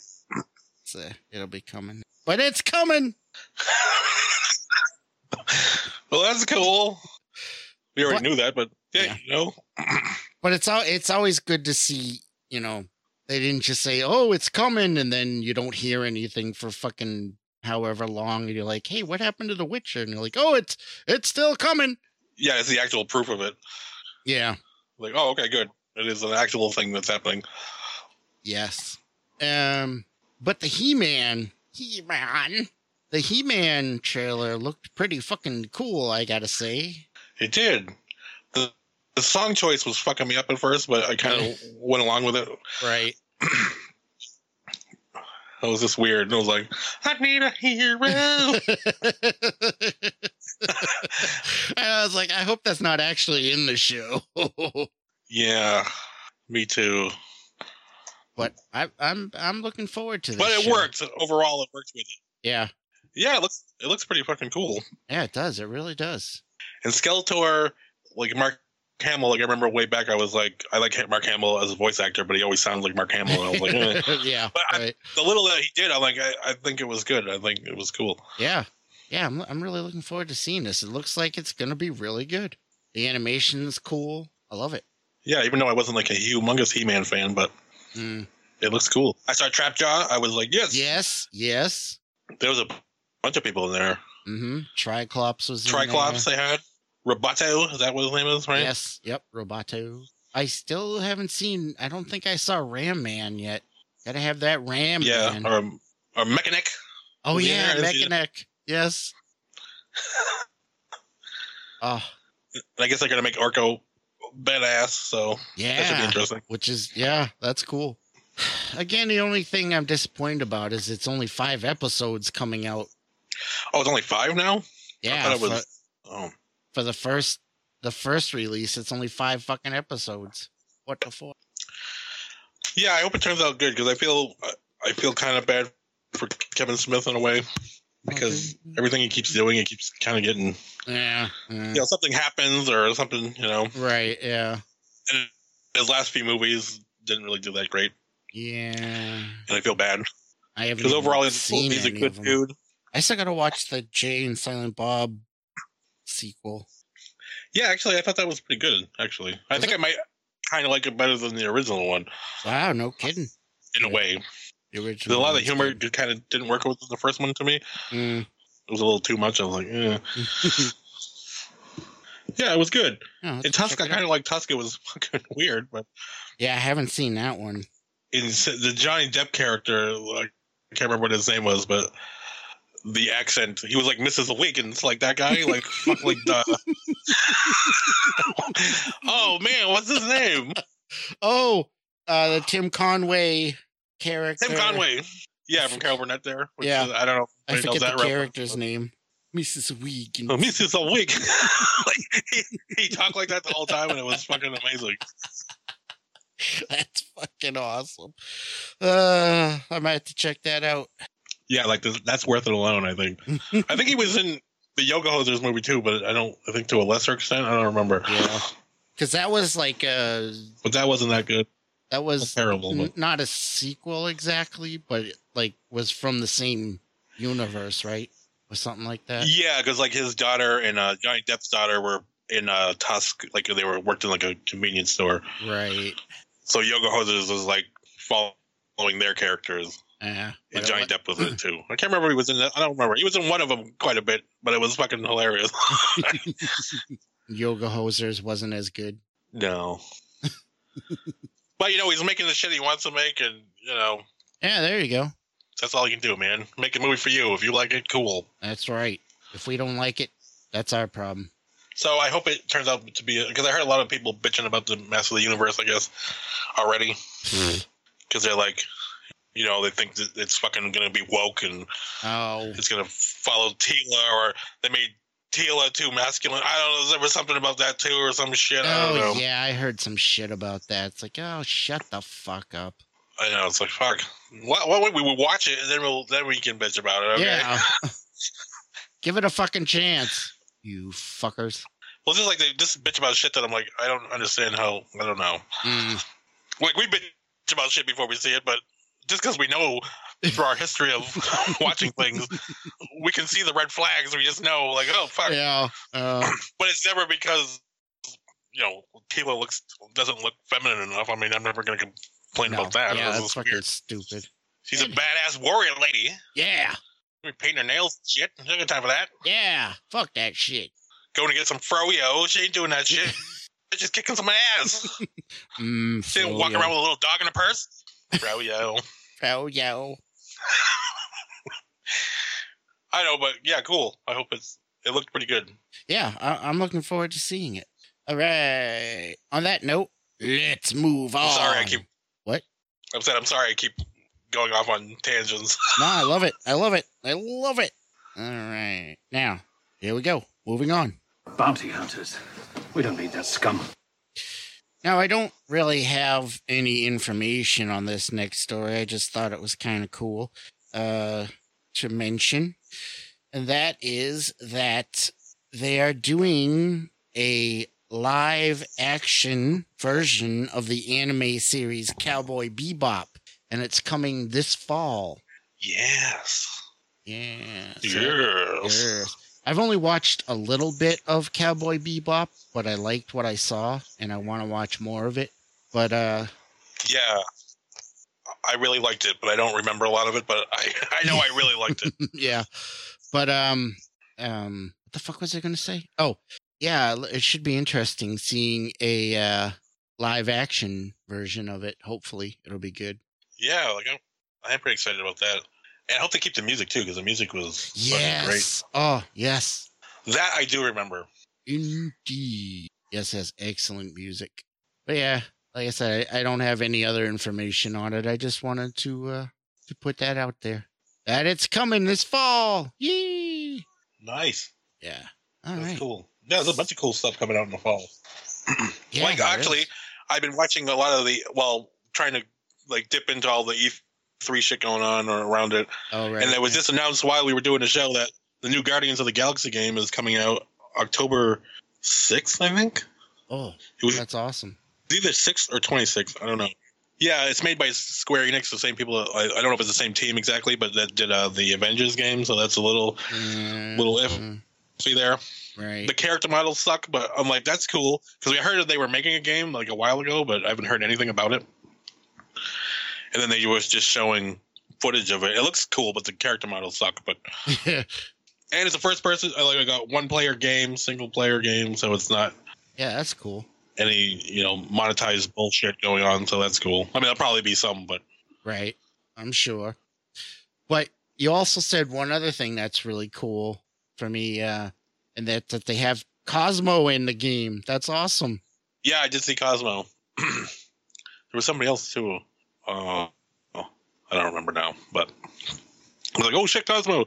So it'll be coming. But it's coming. [laughs] well, that's cool. We already What? knew that, but yeah, Yeah. you know, [clears throat] But it's al- it's always good to see, you know, they didn't just say, "Oh, it's coming," and then you don't hear anything for fucking however long, and you're like, "Hey, what happened to The Witcher?" And you're like, "Oh, it's it's still coming." yeah, it's the actual proof of it. Yeah. Like, oh, okay, good. It is an actual thing that's happening. Yes. Um. But the He-Man, He-Man, the He-Man trailer looked pretty fucking cool. I gotta say. It did. The the song choice was fucking me up at first, but I kind of went along with it. Right. [clears throat] It was just weird. And I was like, I need a hero. [laughs] I was like, I hope that's not actually in the show. [laughs] yeah, me too. but I, I'm I'm looking forward to this. But it show. worked. Overall, it worked with it. Yeah, Yeah, it looks it looks pretty fucking cool. yeah, it does. It really does. And Skeletor, like Mark Hamill, like I remember way back, I was like, I like Mark Hamill as a voice actor, but he always sounds like Mark Hamill. And I was like, [laughs] eh. yeah, But I- the little that he did, I'm like, I, I think it was good. I think it was cool. yeah, yeah. I'm I'm really looking forward to seeing this. It looks like it's gonna be really good. The animation's cool. I love it. Yeah, even though I wasn't like a humongous He-Man fan, but Mm. it looks cool. I saw Trapjaw. I was like, yes. Yes, yes. There was a bunch of people in there. Mm-hmm. Triclops was in Triclops they had. Roboto, is that what his name is, right? Yes. Yep. Roboto. I still haven't seen. I don't think I saw Ram Man yet. Gotta have that Ram Yeah, Man. or or Mekaneck. oh yeah, in there? Is he- Mekaneck. Yes. oh [laughs] I guess they're gonna make Orko badass, so yeah, that should be interesting. Which is yeah, that's cool. [sighs] Again, the only thing I'm disappointed about is it's only five episodes coming out. Oh, it's only five now. Yeah, thought it was- Oh, for the first the first release, it's only five fucking episodes. What the fuck? yeah. I hope it turns out good because I feel I feel kind of bad for Kevin Smith in a way because everything he keeps doing, he keeps kind of getting yeah, yeah. you know something happens or something. You know, right, yeah, and his last few movies didn't really do that great, yeah. and I feel bad I haven't because overall he's, seen he's a good dude. I still gotta watch the Jay and Silent Bob sequel. Yeah, actually, I thought that was pretty good. Actually, I Was think I might kind of like it better than the original one Wow, no kidding. in a way. the original. a lot of the humor kind of didn't work with the first one to me. Mm. It was a little too much. I was like, yeah. [laughs] Yeah, it was good. Oh, let's In Tusk, I kind of like Tusk. It was [laughs] fucking weird, but Yeah, I haven't seen that one. in the Johnny Depp character, like I can't remember what his name was, but the accent, he was like Mrs. Wiggins, like that guy, like fuck, like the. [laughs] oh man, what's his name? Oh, uh, the Tim Conway character. Tim Conway. Yeah, from Carol Burnett. There. which Yeah. is- I don't know. I forget the reference, character's name. Mrs. Wiggins. Oh, Mrs. Wig. [laughs] like he, he talked like that the whole time, and it was fucking amazing. [laughs] That's fucking awesome. Uh, I might have to check that out. Yeah, like this, that's worth it alone. I think. [laughs] I think he was in the Yoga Hosers movie too, but I don't. I think to a lesser extent. I don't remember. Yeah. Because that was like uh But that wasn't that good. that was Terrible. n- But not a sequel exactly, but it, like was from the same universe, right? Or something like that. yeah, because like his daughter and uh, Johnny Depp's daughter were in uh, Tusk. Like they were worked in like a convenience store. Right. So Yoga Hosers was like following their characters. Yeah. And Johnny Depp was in it too. I can't remember he was in that. I don't remember. He was in one of them quite a bit, but it was fucking hilarious. [laughs] Yoga Hosers wasn't as good. no. but you know, he's making the shit he wants to make, and you know, Yeah, there you go. that's all you can do, man. Make a movie for you. If you like it, cool. That's right. If we don't like it, that's our problem. So I hope it turns out to be because I heard a lot of people bitching about the Master of the Universe. I guess already hmm. [laughs] because they're like, you know, they think that it's fucking gonna be woke and Oh, it's gonna follow Teela, or they made Teela too masculine. I don't know. There was something about that too, or some shit. I don't know. oh yeah, I heard some shit about that. It's like, oh, shut the fuck up. I know. It's like fuck. What? What? We will watch it and then we'll then we can bitch about it. Okay. Yeah. [laughs] [laughs] Give it a fucking chance, you fuckers. Well, just like they just bitch about shit that I'm like, I don't understand how. I don't know. Mm, Like we bitch about shit before we see it, but just because we know through our history of [laughs] watching things, we can see the red flags. We just know, like, oh fuck. yeah. Uh, [clears throat] But it's never because you know Teela looks doesn't look feminine enough. I mean, I'm never gonna complain no. about that. Yeah, that's fucking weird. stupid. She's a badass warrior lady. Yeah. We painting her nails, shit. Got time for that. Yeah. Fuck that shit. Going to get some froyo. She ain't doing that shit. [laughs] She's just kicking some ass. [laughs] Mm, She ain't walking around with a little dog in her purse. Froyo. Oh, yo. [laughs] I know, but yeah, cool. I hope it's. It looked pretty good. Yeah, I- I'm looking forward to seeing it. All right. On that note, let's move on. I'm sorry. I keep. What? I'm saying I'm sorry. I keep going off on tangents. [laughs] No, I love it. I love it. I love it. All right. Now, here we go. Moving on. Bounty hunters. We don't need that scum. Now, I don't really have any information on this next story. I just thought it was kind of cool uh, to mention. And that is that they are doing a live action version of the anime series Cowboy Bebop. And it's coming this fall. yes. Yeah. Yes. Yes. I've only watched a little bit of Cowboy Bebop, but I liked what I saw and I want to watch more of it. But uh Yeah. I really liked it, but I don't remember a lot of it. But I, I know I really liked it. [laughs] yeah. But um um what the fuck was I going to say? Oh, yeah, it should be interesting seeing a uh live action version of it. Hopefully, it'll be good. Yeah, like I'm, I'm pretty excited about that. And I hope they keep the music too, because the music was fucking great. Yes. Oh, yes. That I do remember. Indeed. Yes, it has excellent music. But yeah, like I said, I, I don't have any other information on it. I just wanted to uh to put that out there. That it's coming this fall. Yee. Nice. Yeah. All That's right. cool. Yeah, there's a bunch of cool stuff coming out in the fall. [clears throat] Yeah, like actually, is. I've been watching a lot of the well, trying to like dip into all the E3 shit going on or around it. Oh, right. and it was just announced while we were doing the show that the new Guardians of the Galaxy game is coming out October sixth, I think. Oh, It was that's awesome. either sixth or twenty sixth. I don't know. Yeah, it's made by Square Enix, the same people. I, I don't know if it's the same team exactly, but that did uh, the Avengers game, so that's a little Mm, little if see there. right. The character models suck, but I'm like, that's cool because we heard that they were making a game like a while ago, but I haven't heard anything about it. And then they was just showing footage of it. It looks cool, but the character models suck. But [laughs] yeah. and it's a first person. I like I got one player game, single player game, so it's not Yeah, that's cool. any you know monetized bullshit going on. So that's cool. I mean, there'll probably be some, but Right. I'm sure. But you also said one other thing that's really cool for me, uh, and that that they have Cosmo in the game. That's awesome. yeah, I did see Cosmo. [clears throat] there was somebody else too. Uh, oh, I don't remember now, but I was like, oh shit, Cosmo.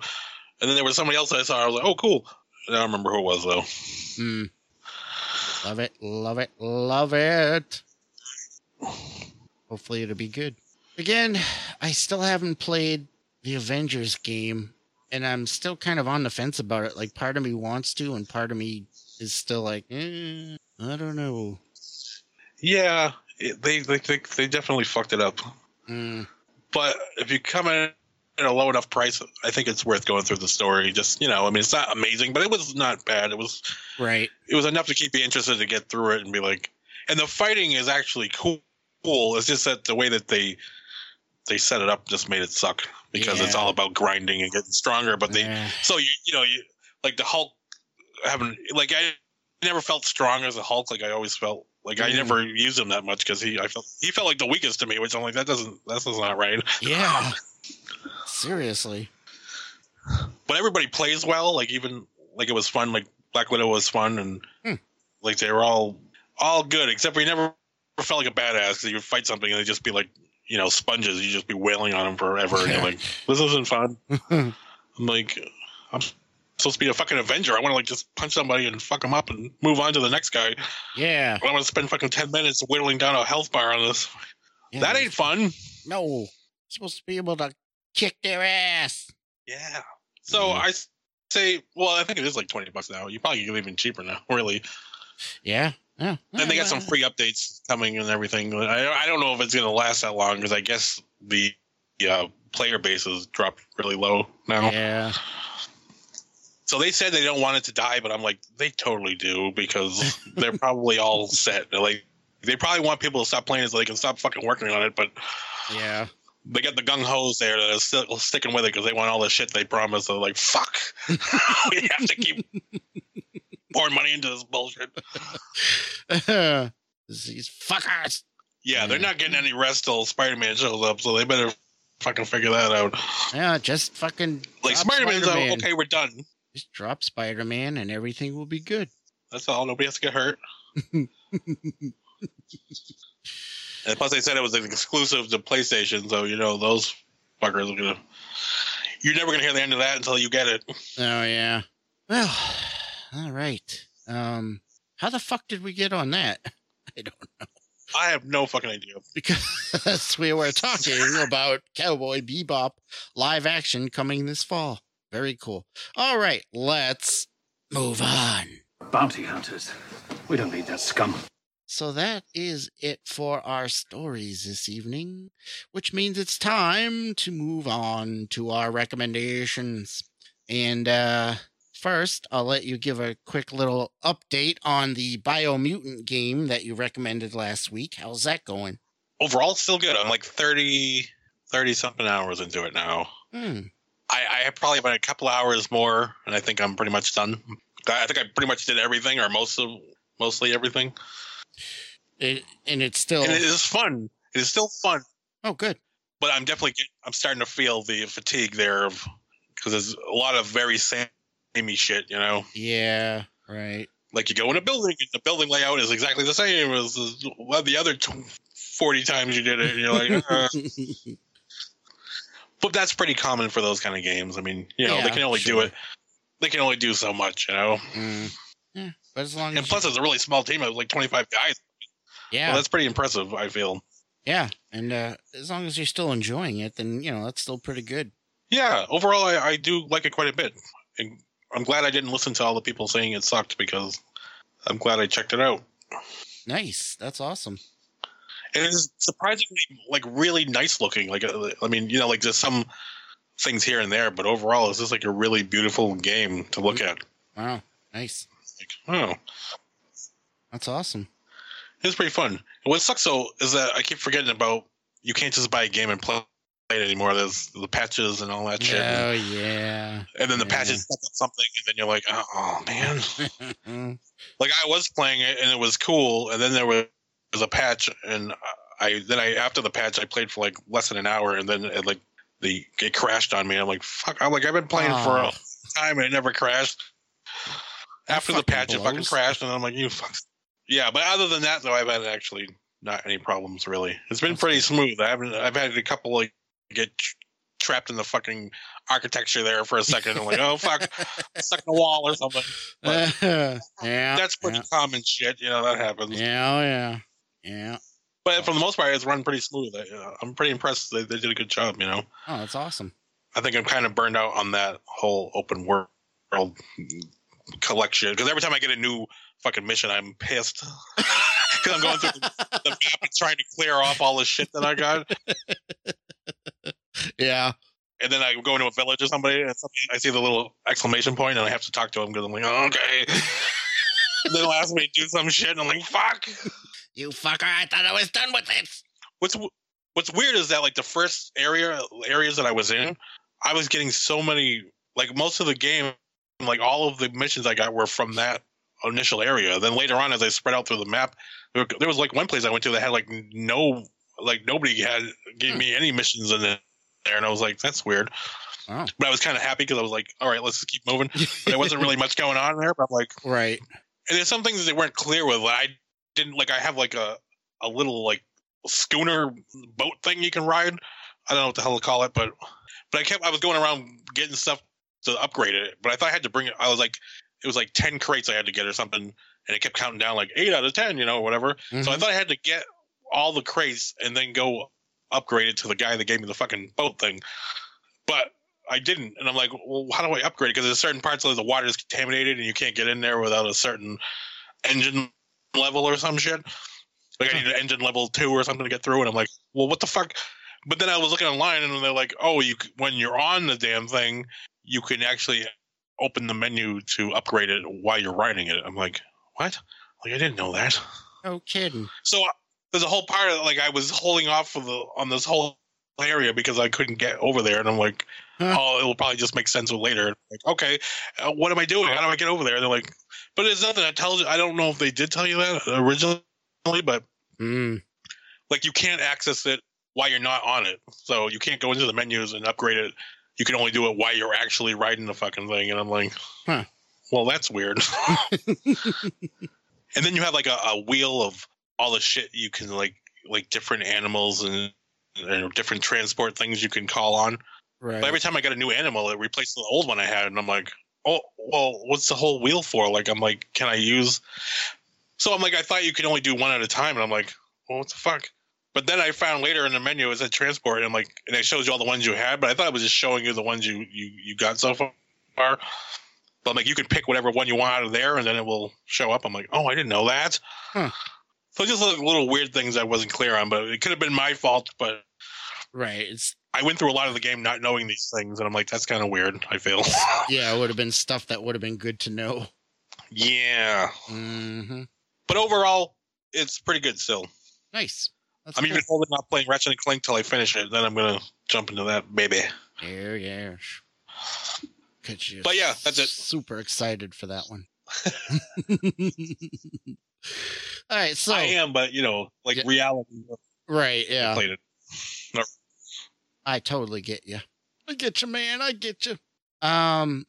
And then there was somebody else I saw. I was like, oh cool. I don't remember who it was though. Hmm. Love it, love it, love it. Hopefully it'll be good. Again, I still haven't played the Avengers game, and I'm still kind of on the fence about it. Like, part of me wants to, and part of me is still like, eh, I don't know. Yeah, it, they, they they they definitely fucked it up. Mm, But if you come in at a low enough price, I think it's worth going through the story. Just you know, I mean, it's not amazing, but it was not bad. It was right. it was enough to keep you interested to get through it and be like. And the fighting is actually cool. It's just that the way that they they set it up just made it suck because it's all about grinding and getting stronger. But they so you you know you like the Hulk having like I never felt strong as a Hulk. Like I always felt like I never used him that much because he I felt he felt like the weakest to me, which I'm like that doesn't that's not right. yeah. [laughs] Seriously. But everybody plays well. Like even like it was fun. Like Black Widow was fun and Hmm. like they were all all good except we never felt like a badass because you fight something and they'd just be like you know sponges. You just be wailing on them forever and you're [laughs] like this isn't fun. [laughs] I'm like, I'm supposed to be a fucking Avenger. I want to like just punch somebody and fuck them up and move on to the next guy. Yeah. I want to spend fucking ten minutes whittling down a health bar on this. yeah. That ain't fun. No. You're supposed to be able to kick their ass. Yeah. So Mhm. I say, well, I think it is like twenty bucks now. You probably get even cheaper now, really. Yeah. Yeah. And they got some free updates coming and everything. I I don't know if it's gonna last that long because I guess the uh, player base has dropped really low now. Yeah. So they said they don't want it to die, but I'm like, they totally do because [laughs] they're probably all set. They're like, they probably want people to stop playing it so they can stop fucking working on it. But Yeah. they got the gung ho's there that are still sticking with it because they want all the shit they promised. They're like, fuck, [laughs] we have to keep [laughs] pouring money into this bullshit. These fuckers. Yeah, they're not getting any rest till Spider Man shows up, so they better fucking figure that out. Yeah, just fucking Like Spider Man's Spider-Man. okay, we're done. Just drop Spider Man and everything will be good. That's all. Nobody has to get hurt. [laughs] and plus, they said it was an exclusive to PlayStation, so you know those fuckers are gonna. You're never gonna hear the end of that until you get it. Oh yeah. Well, all right. Um, how the fuck did we get on that? [laughs] I don't know I have no fucking idea. because [laughs] we were talking about Cowboy Bebop live action coming this fall. Very cool. All right, let's move on. Bounty hunters. We don't need that scum. So that is it for our stories this evening, which means it's time to move on to our recommendations. And uh, first, I'll let you give a quick little update on the Biomutant game that you recommended last week. How's that going? Overall, still good. I'm like 30, 30 something hours into it now. Hmm. I, I have probably about a couple hours more, and I think I'm pretty much done. I think I pretty much did everything, or most of mostly everything, It, and it's still. and it is fun. It is still fun, Oh, good. but I'm definitely get, I'm starting to feel the fatigue there of because there's a lot of very samey shit, you know. Yeah, right. Like you go in a building, and the building layout is exactly the same as the, other tw- forty times you did it, and you're like, [laughs] uh. But that's pretty common for those kind of games. I mean, you know, they can only sure. do it. They can only do so much, you know. Mm. Yeah, but as long as. And plus, it's a really small team of like 25 guys. yeah. Well, that's pretty impressive. I feel. Yeah, and uh, as long as you're still enjoying it, then you know that's still pretty good. Yeah, overall, I, I do like it quite a bit. And I'm glad I didn't listen to all the people saying it sucked because I'm glad I checked it out. Nice, that's awesome. And it's surprisingly like really nice looking. Like, uh, I mean, you know, like there's some things here and there, but overall, it's just like a really beautiful game to look at. Wow, nice. Like, oh, That's awesome. it's pretty fun. And what sucks though is that I keep forgetting about you can't just buy a game and play it anymore. There's the patches and all that shit. Oh yeah. and then the yeah. patches something, and then you're like, oh, oh, man. [laughs] like I was playing it and it was cool, and then there was a patch, and I then I after the patch I played for like less than an hour, and then it like the it crashed on me. I'm like, fuck! I'm like I've been playing for Oh. a time and it never crashed. That After the patch, it fucking crashed, and I'm like, you fuck. Yeah, but other than that, though, I've had actually not any problems really. It's been That's pretty good. smooth. I haven't. I've had a couple like get tr- trapped in the fucking architecture there for a second. I'm like, oh fuck, [laughs] stuck in a wall or something. But [laughs] yeah. that's pretty yeah. common shit. You know that happens. Yeah, oh, yeah. Yeah. But for the most part, it's run pretty smooth. I, uh, I'm pretty impressed. They, they did a good job. You know, Oh, that's awesome. I think I'm kind of burned out on that whole open world collection because every time I get a new fucking mission, I'm pissed [laughs] because I'm going through the, the map and trying to clear off all the shit that I got. [laughs] Yeah. And then I go into a village or somebody, and somebody, I see the little exclamation point, and I have to talk to them because I'm like, oh, okay. [laughs] they'll ask me to do some shit, and I'm like, fuck. You fucker, I thought I was done with this. what's what's weird is that like the first area areas that I was in, I was getting so many like most of the game, like all of the missions I got were from that initial area. Then later on, as I spread out through the map, there, there was like one place I went to that had like no like nobody had gave me any missions in there, and I was like, that's weird. Oh. But I was kind of happy because I was like, all right, let's just keep moving. But there wasn't really [laughs] much going on there. But I'm like, right. and there's some things that they weren't clear with. Like I didn't like. I have like a a little like schooner boat thing you can ride. I don't know what the hell to call it, but but I kept I was going around getting stuff to upgrade it. But I thought I had to bring it. I was like, it was like ten crates I had to get or something, and it kept counting down like eight out of ten, you know, whatever. So I Mhm. thought I had to get all the crates and then go upgrade it to the guy that gave me the fucking boat thing. But I didn't, and I'm like, well, how do I upgrade it? Because there's certain parts of the water is contaminated, and you can't get in there without a certain engine level or some shit. Like I need an engine level two or something to get through, and I'm like, well, what the fuck? But then I was looking online, and they're like, oh, you when you're on the damn thing, you can actually open the menu to upgrade it while you're riding it. I'm like, what? Like I didn't know that. No kidding. So uh, there's a whole part of like I was holding off for the on this whole area because I couldn't get over there, and I'm like. Oh, it will probably just make sense later. Like, okay, uh, what am I doing? How do I get over there? And they're like, but it's nothing that tells you. I don't know if they did tell you that originally, but Mm. like you can't access it while you're not on it. So you can't go into the menus and upgrade it. You can only do it while you're actually riding the fucking thing. And I'm like, Huh. well, that's weird. [laughs] and then you have like a, a wheel of all the shit you can like, like different animals and, and different transport things you can call on. Right. But every time I got a new animal, it replaced the old one I had, and I'm like, oh, well, what's the whole wheel for? Like, I'm like, can I use? So I'm like, I thought you could only do one at a time, and I'm like, well, what the fuck? But then I found later in the menu it said transport, and I'm like, and it shows you all the ones you had, but I thought it was just showing you the ones you you you got so far. But I'm like, you can pick whatever one you want out of there, and then it will show up. I'm like, oh, I didn't know that. Huh. So just little weird things I wasn't clear on, but it could have been my fault. But right. It's I went through a lot of the game not knowing these things, and I'm like, that's kind of weird. I feel. [laughs] yeah, it would have been stuff that would have been good to know. yeah, hmm but overall, it's pretty good still. Nice. That's I'm cool. even holding off playing Ratchet and Clank till I finish it. Then I'm gonna jump into that baby. Yeah, yeah. Cause you're But yeah, that's it. Super excited for that one. [laughs] [laughs] All right, so I am, but you know, like Yeah. reality. right, I yeah, played it. I totally get you. I get you, man. I get you. Um,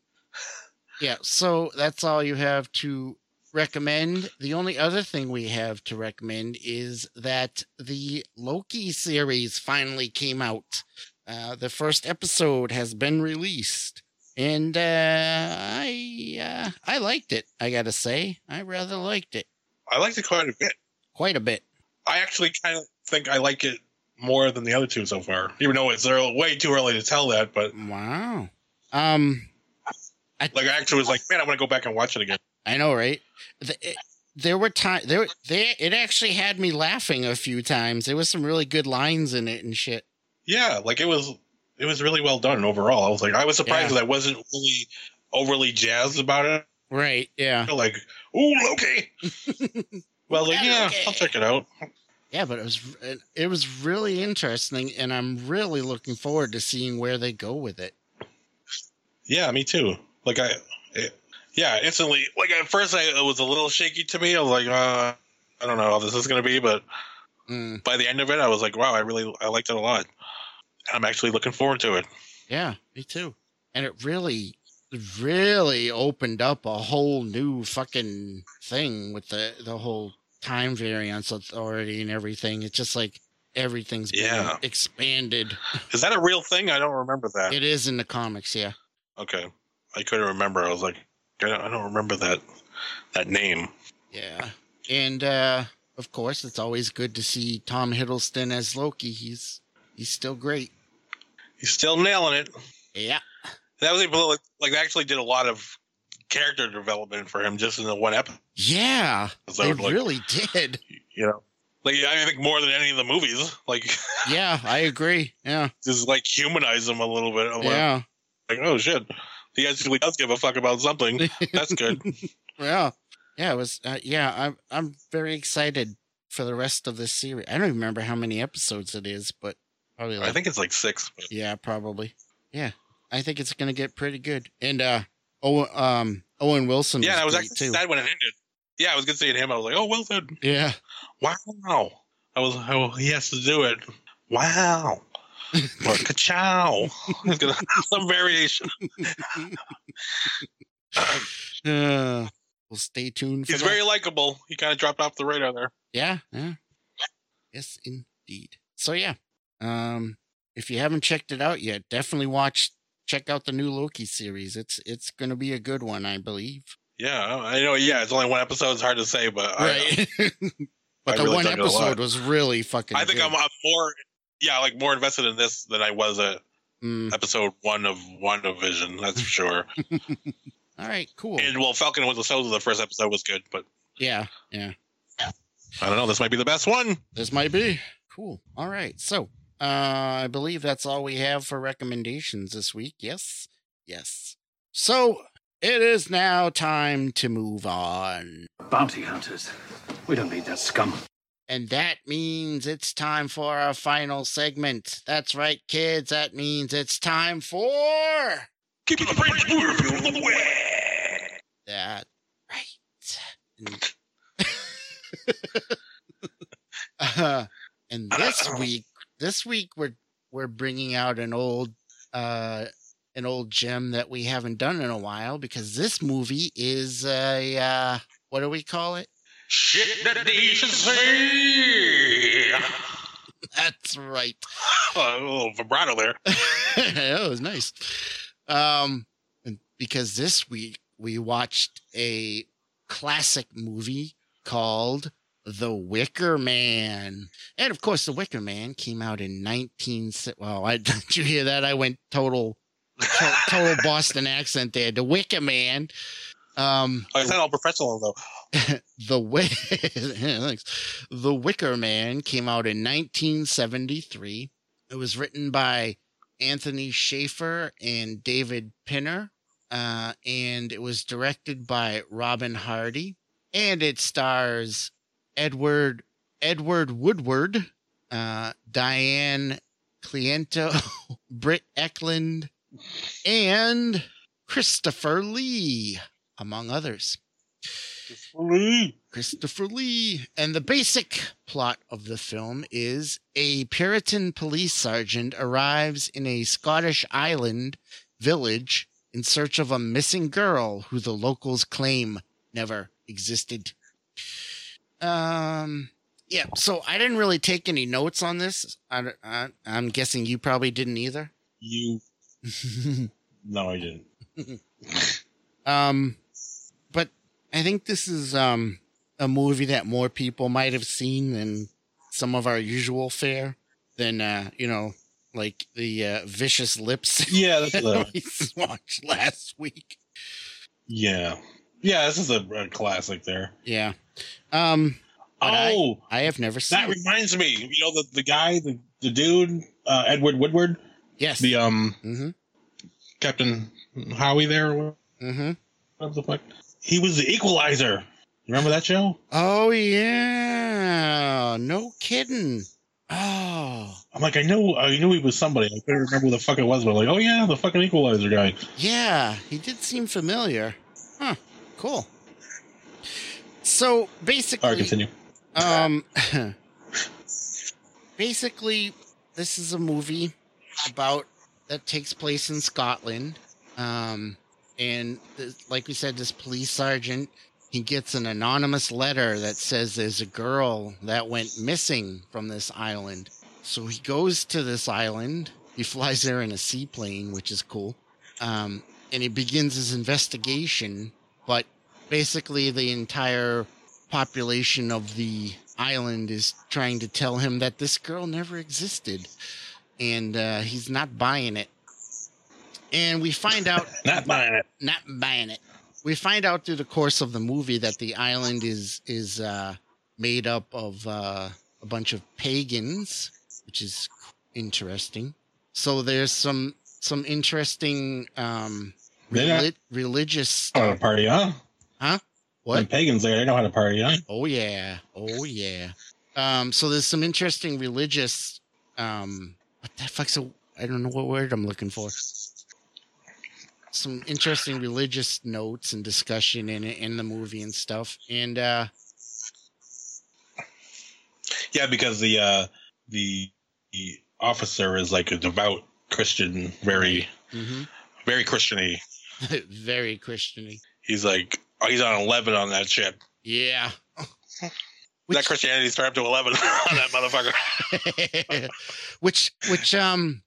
yeah. So that's all you have to recommend. The only other thing we have to recommend is that the Loki series finally came out. Uh, the first episode has been released, and uh, I uh, I liked it. I gotta say, I rather liked it I liked it quite a bit. quite a bit. I actually kind of think I like it more than the other two so far. Even though it's early, way too early to tell that, but Wow. Um, like I actually was like, man, I want to go back and watch it again. I know, right? The, it, there were time there there it actually had me laughing a few times. There was some really good lines in it and shit. Yeah, like it was, it was really well done overall. I was like, I was surprised Yeah. because I wasn't really overly jazzed about it. Right? Yeah. Like, ooh, Loki. [laughs] well, like, Yeah, yeah, Loki. I'll check it out. Yeah, but it was it was really interesting, and I'm really looking forward to seeing where they go with it. Yeah, me too. Like I, it, yeah, instantly. Like at first, I it was a little shaky to me. I was like, uh, I don't know how this is gonna be, but Mm, by the end of it, I was like, wow, I really I liked it a lot. I'm actually looking forward to it. yeah, me too. And it really, really opened up a whole new fucking thing with the the whole time variance authority and everything. It's just like everything's been Yeah. expanded. [laughs] Is that a real thing? I don't remember that. It is in the comics, yeah. Okay, I couldn't remember. I was like, I don't, I don't remember that that name. Yeah. And uh of course it's always good to see Tom Hiddleston as Loki. He's he's still great. He's still nailing it. Yeah. That was to, like, like they actually did a lot of character development for him just in the one episode. Yeah. They like, really did. you know, like I think more than any of the movies. Like [laughs] Yeah, I agree. Yeah. just like humanize him a little bit. I'm Yeah. Like, oh shit, he actually does give a fuck about something. That's good. [laughs] Yeah. Yeah, it was uh, yeah, I'm I'm very excited for the rest of this series. I don't even remember how many episodes it is, but probably like I think it's like six. But Yeah, probably. Yeah. I think it's gonna get pretty good. And uh Owen um Owen Wilson yeah, was I was actually too. sad when it ended. Yeah, I was good seeing him. I was like, oh, Wilson. Yeah. Wow. I was, oh, he has to do it. Wow. or ka-chow. He's gonna [laughs] have some variation. [laughs] Uh, well, stay tuned for He's that. very likable. He kind of dropped off the radar there. Yeah, yeah. Yes, indeed. So yeah. Um if you haven't checked it out yet, definitely watch check out the new Loki series. It's it's gonna be a good one, I believe. Yeah, I know. Yeah, it's only one episode. It's hard to say, but I, [laughs] but I the really one dug it a lot. episode was really fucking I think. I'm, I'm more, yeah, like more invested in this than I was at Mm, episode one of WandaVision. That's for sure. [laughs] all right, cool. and well, Falcon was the Winter Soldier, the first episode was good, but yeah, yeah. I don't know. This might be the best one. This might be. Cool. All right. So, uh, I believe that's all we have for recommendations this week. Yes. Yes. So, it is now time to move on. Bounty hunters. We don't need that scum. And that means it's time for our final segment. That's right, kids. That means it's time for Keep the French movie the way. that. Right. [laughs] [laughs] Uh, and this week, this week we're we're bringing out an old uh an old gem that we haven't done in a while because this movie is a uh what do we call it? Shit that they should say. [laughs] That's right. Oh, a little vibrato there. [laughs] that was nice. Um, and because this week we watched a classic movie called The Wicker Man, and of course, The Wicker Man came out in nineteen. Well, I [laughs] did you hear that? I went total, to- total Boston accent there. The Wicker Man. Um, Oh, it's not all professional though. [laughs] the Wi- [laughs] thanks. The Wicker Man came out in 1973. It was written by Anthony Shaffer and David Pinner, uh, and it was directed by Robin Hardy, and it stars Edward Edward Woodward, uh, Diane Cilento, [laughs] Britt Ekland, and Christopher Lee, among others. Christopher Lee. And the basic plot of the film is a Puritan police sergeant arrives in a Scottish island village in search of a missing girl who the locals claim never existed. Um, yeah, so I didn't really take any notes on this. I, I, I'm guessing you probably didn't either. You [laughs] no, I didn't. [laughs] Um, but I think this is um a movie that more people might have seen than some of our usual fare. Than uh, you know, like the uh, vicious lips [laughs] Yeah, that's that we watched last week. yeah, yeah. This is a, a classic there. Yeah. Um, But I- oh, I have never seen. that it. reminds me. You know the the guy, the the dude, uh, Edward Woodward, yes. the um mm-hmm. Captain Howie there. Mm-hmm. What the fuck? He was the Equalizer. You remember that show? Oh yeah. No kidding. Oh, I'm like, I know, I knew he was somebody. I couldn't remember who the fuck it was, but I'm like, oh yeah, the fucking Equalizer guy. yeah, he did seem familiar. Huh, cool. So basically, right, continue. Um, [laughs] basically, this is a movie about that takes place in Scotland. Um, and th- like we said, this police sergeant he gets an anonymous letter that says there's a girl that went missing from this island. So he goes to this island. He flies there in a seaplane, which is cool. Um, and he begins his investigation. But basically, the entire population of the island is trying to tell him that this girl never existed and uh, he's not buying it and we find out [laughs] Not buying it. not buying it we find out through the course of the movie that the island is is uh, made up of uh, a bunch of pagans which is interesting so there's some some interesting um religious Oh, stuff. party, huh? Huh? The what pagans there, they know how to party, huh? Oh yeah. Oh yeah. Um, so there's some interesting religious um what the fuck's a I don't know what word I'm looking for. Some interesting religious notes and discussion in it in the movie and stuff. And uh Yeah, because the uh the, the officer is like a devout Christian, very mhm. very Christiany. [laughs] very Christiany. He's like oh, he's on eleven on that shit. Yeah. that Christianity started up to eleven [laughs] on that motherfucker. [laughs] which which um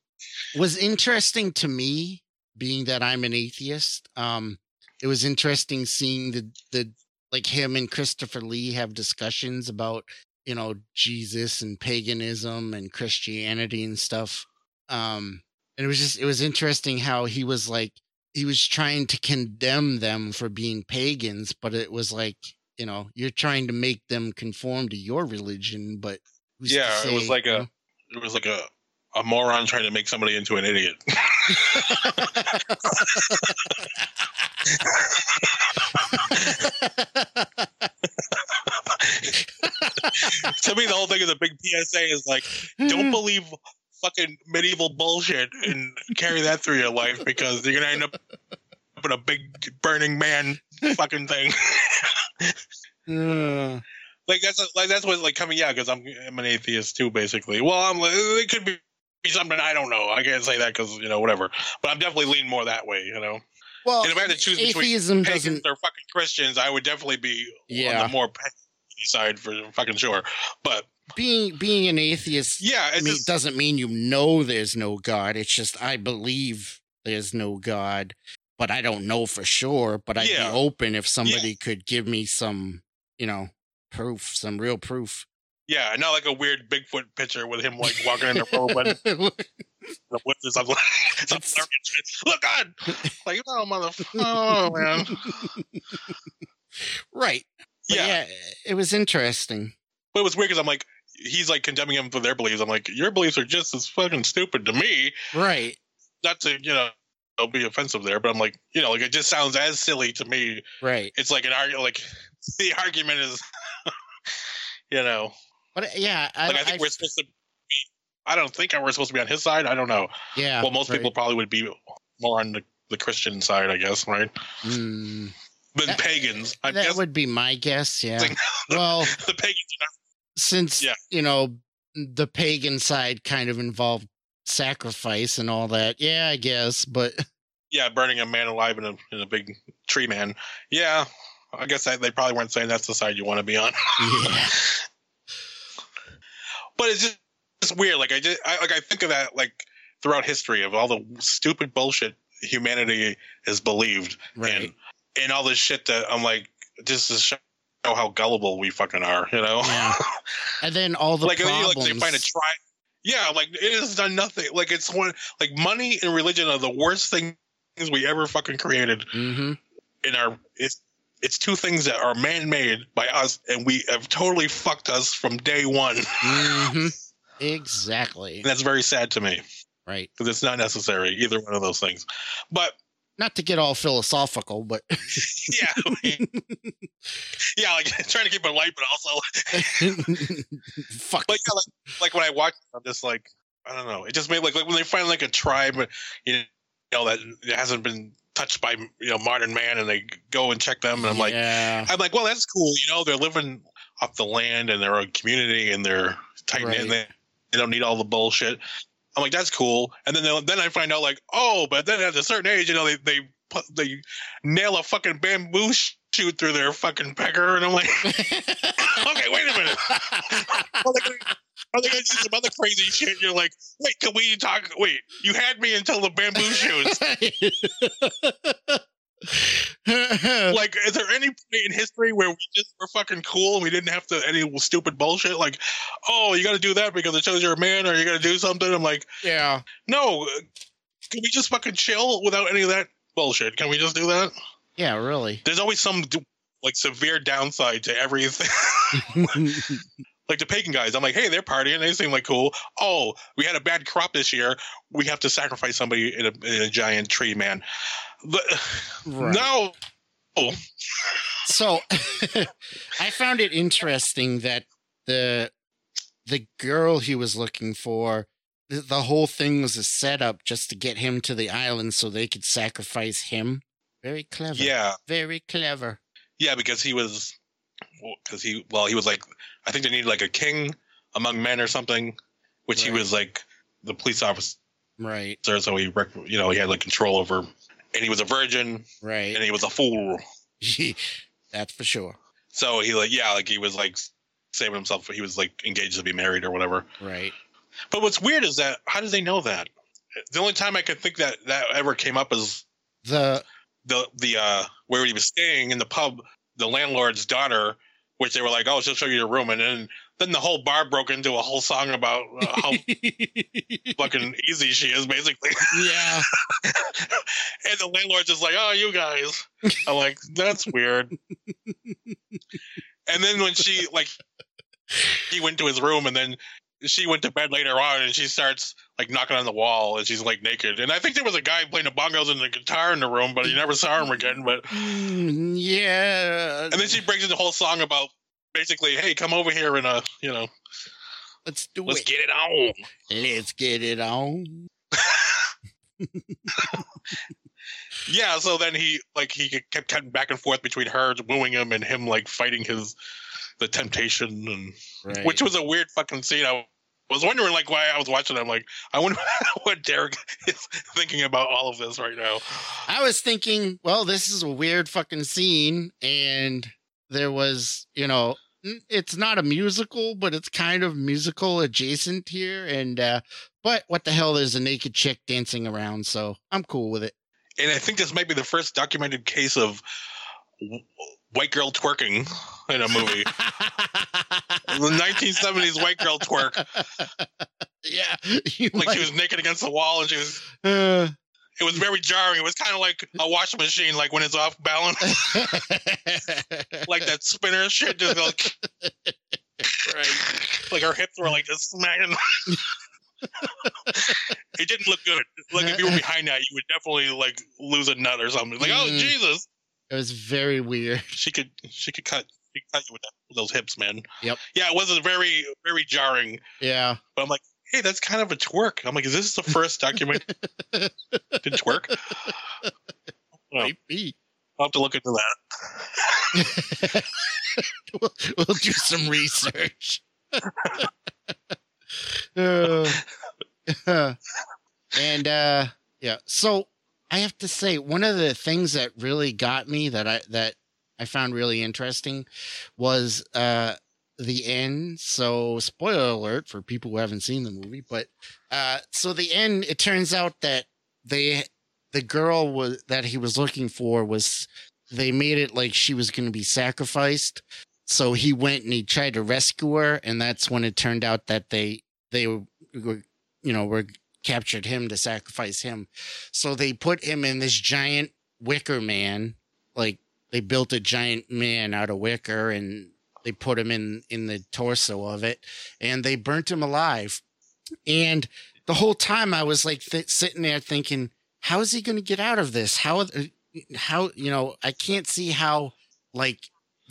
was interesting to me being that I'm an atheist. Um it was interesting seeing the the like him and Christopher Lee have discussions about, you know, Jesus and paganism and Christianity and stuff. Um and it was just it was interesting how he was like he was trying to condemn them for being pagans, but it was like, you know, you're trying to make them conform to your religion, but Yeah, it was like a- know? It was like a a moron trying to make somebody into an idiot. [laughs] [laughs] to me, the whole thing of the big PSA is like, don't [laughs] believe fucking medieval bullshit and carry that through your life because you're gonna end up with a big burning man fucking thing. Uh, like that's like that's what like coming out because I'm I'm an atheist too basically. Well, I'm like it could be something I don't know. I can't say that because you know whatever. But I'm definitely leaning more that way. You know, well, and if I had to choose between atheism pagans or fucking Christians, I would definitely be Yeah. on the more pagan side for fucking sure. But Being being an atheist yeah, it mean, just, doesn't mean you know there's no God. It's just I believe there's no God, but I don't know for sure. But I'd Yeah. be open if somebody could give me some, you know, proof, some real proof. yeah, not like a weird Bigfoot picture with him like walking in the robe but [laughs] the woods or something. Some It's- blurry shit. Look God, [laughs] like oh motherfucker, oh man, [laughs] right. But yeah. yeah, it was interesting. But it was weird because I'm like, he's like condemning him for their beliefs. I'm like, your beliefs are just as fucking stupid to me. Right. Not to, you know, I'll be offensive there, but I'm like, you know, like it just sounds as silly to me. Right. It's like an argument, like [laughs] the argument is, [laughs] you know, But uh, yeah, I, like I think we're supposed to be. I don't think we're supposed to be on his side. I don't know. yeah. well, most right. people probably would be more on the, the Christian side, I guess, right? Mm, Than That- pagans. I that guess would be my guess. Yeah. Like- [laughs] well, the pagans are not. Since Yeah. you know the pagan side kind of involved sacrifice and all that. Yeah, I guess, but [laughs] Yeah, burning a man alive in a in a big tree man. Yeah, I guess that, they probably weren't saying that's the side you want to be on. yeah. [laughs] but it's just it's weird. Like I just I, like I think of that like throughout history of all the stupid bullshit humanity has believed Right. and and all this shit that I'm like just to show how gullible we fucking are. You know, Yeah. [laughs] And then all the like, problems. like they find a try. Yeah, like it has done nothing. Like it's one like money and religion are the worst things we ever fucking created. hmm in our it's it's two things that are man-made by us and we have totally fucked us from day one hmm [laughs] Exactly. and that's very sad to me Right. because it's not necessary either one of those things but Not to get all philosophical, but [laughs] yeah I mean, [laughs] yeah, like [laughs] trying to keep it light, but also [laughs] Fuck. like yeah, like, like when I watched, it, I'm just like I don't know. It just made like like when they find like a tribe, you know, that hasn't been touched by you know modern man, and they go and check them, and I'm like, yeah. I'm like, well, that's cool. You know, they're living off the land and they're a community and they're tight. Right. and They, they don't need all the bullshit. I'm like, that's cool. And then then I find out like, oh, but then at a certain age, you know, they they they nail a fucking bamboo shoot through their fucking pecker, and I'm like, [laughs] okay, wait a minute. [laughs] Are they gonna, are they gonna do some other crazy shit? You're like, wait, can we talk? Wait, you had me until the bamboo shoots. [laughs] like, is there any point in history where we just were fucking cool and we didn't have to any stupid bullshit? Like, oh, you got to do that because it shows you're a man, or you got to do something. I'm like, yeah. no, can we just fucking chill without any of that bullshit? Can we just do that? Yeah, really. There's always some like severe downside to everything. [laughs] like the pagan guys, I'm like, hey, they're partying. They seem like cool. Oh, we had a bad crop this year. We have to sacrifice somebody in a, in a giant tree, man. But, Right. No. Oh, So [laughs] I found it interesting that the the girl he was looking for, the, the whole thing was a setup just to get him to the island so they could sacrifice him. Very clever. yeah. Very clever. Yeah, because he was, because he, well, he was like, I think they needed like a king among men or something, which he was like the police officer, Right. so he, rec- you know, he had like control over, and he was a virgin, Right. and he was a fool. That's for sure. So he like, yeah, like he was like saving himself. He was like engaged to be married or whatever. Right. But what's weird is that how did they know that? The only time I could think that that ever came up is The the the uh where he was staying in the pub. The landlord's daughter, which they were like, "Oh, she'll show you your room," and then then the whole bar broke into a whole song about uh, how [laughs] fucking easy she is, basically. yeah. [laughs] and the landlord's just like, "Oh, you guys." I'm like, "That's weird." and then when she like, he went to his room, and then she went to bed later on, and she starts like knocking on the wall, and she's like naked. And I think there was a guy playing the bongos and the guitar in the room, but you never saw him again. But Mm, yeah. and then she brings in the whole song about basically, "Hey, come over here and uh, you know, let's do it. let's get it on." Let's get it on. [laughs] Yeah, so then he like he kept cutting back and forth between her wooing him and him like fighting his the temptation and Right. which was a weird fucking scene. I was wondering like why I was watching. it. I'm like, I wonder [laughs] what Derek [laughs] is thinking about all of this right now. I was thinking, well, this is a weird fucking scene, and there was, you know, it's not a musical, but it's kind of musical adjacent here, and uh but what the hell? There's a naked chick dancing around, so I'm cool with it. And I think this might be the first documented case of w- white girl twerking in a movie. the 1970s white girl twerk, yeah, like might- she was naked against the wall and she was. uh, It was very jarring. It was kind of like a washing machine, like when it's off balance, [laughs] like that spinner shit. Just like, right. like her hips were like just smacking. [laughs] it didn't look good. Like if you were behind that, you would definitely like lose a nut or something. Like, oh Mm. Jesus, It was very weird. she could she could cut she cut you with, that, those hips, man. Yep. Yeah, it was a very very jarring. Yeah. But I'm like, hey, that's kind of a twerk. I'm like, is this the first documented [laughs] twerk? Well, [laughs] Might be. I'll have to look into that. [laughs] we'll, we'll do some research. Uh, and uh yeah, so I have to say one of the things that really got me that I that I found really interesting was uh the end. So spoiler alert for people who haven't seen the movie, but uh so the end it turns out that they the girl was that he was looking for was they made it like she was going to be sacrificed so he went and he tried to rescue her and that's when it turned out that they they were you know were captured him to sacrifice him so they put him in this giant wicker man like they built a giant man out of wicker and they put him in in the torso of it and they burnt him alive and the whole time i was like th- sitting there thinking how is he going to get out of this how how you know i can't see how like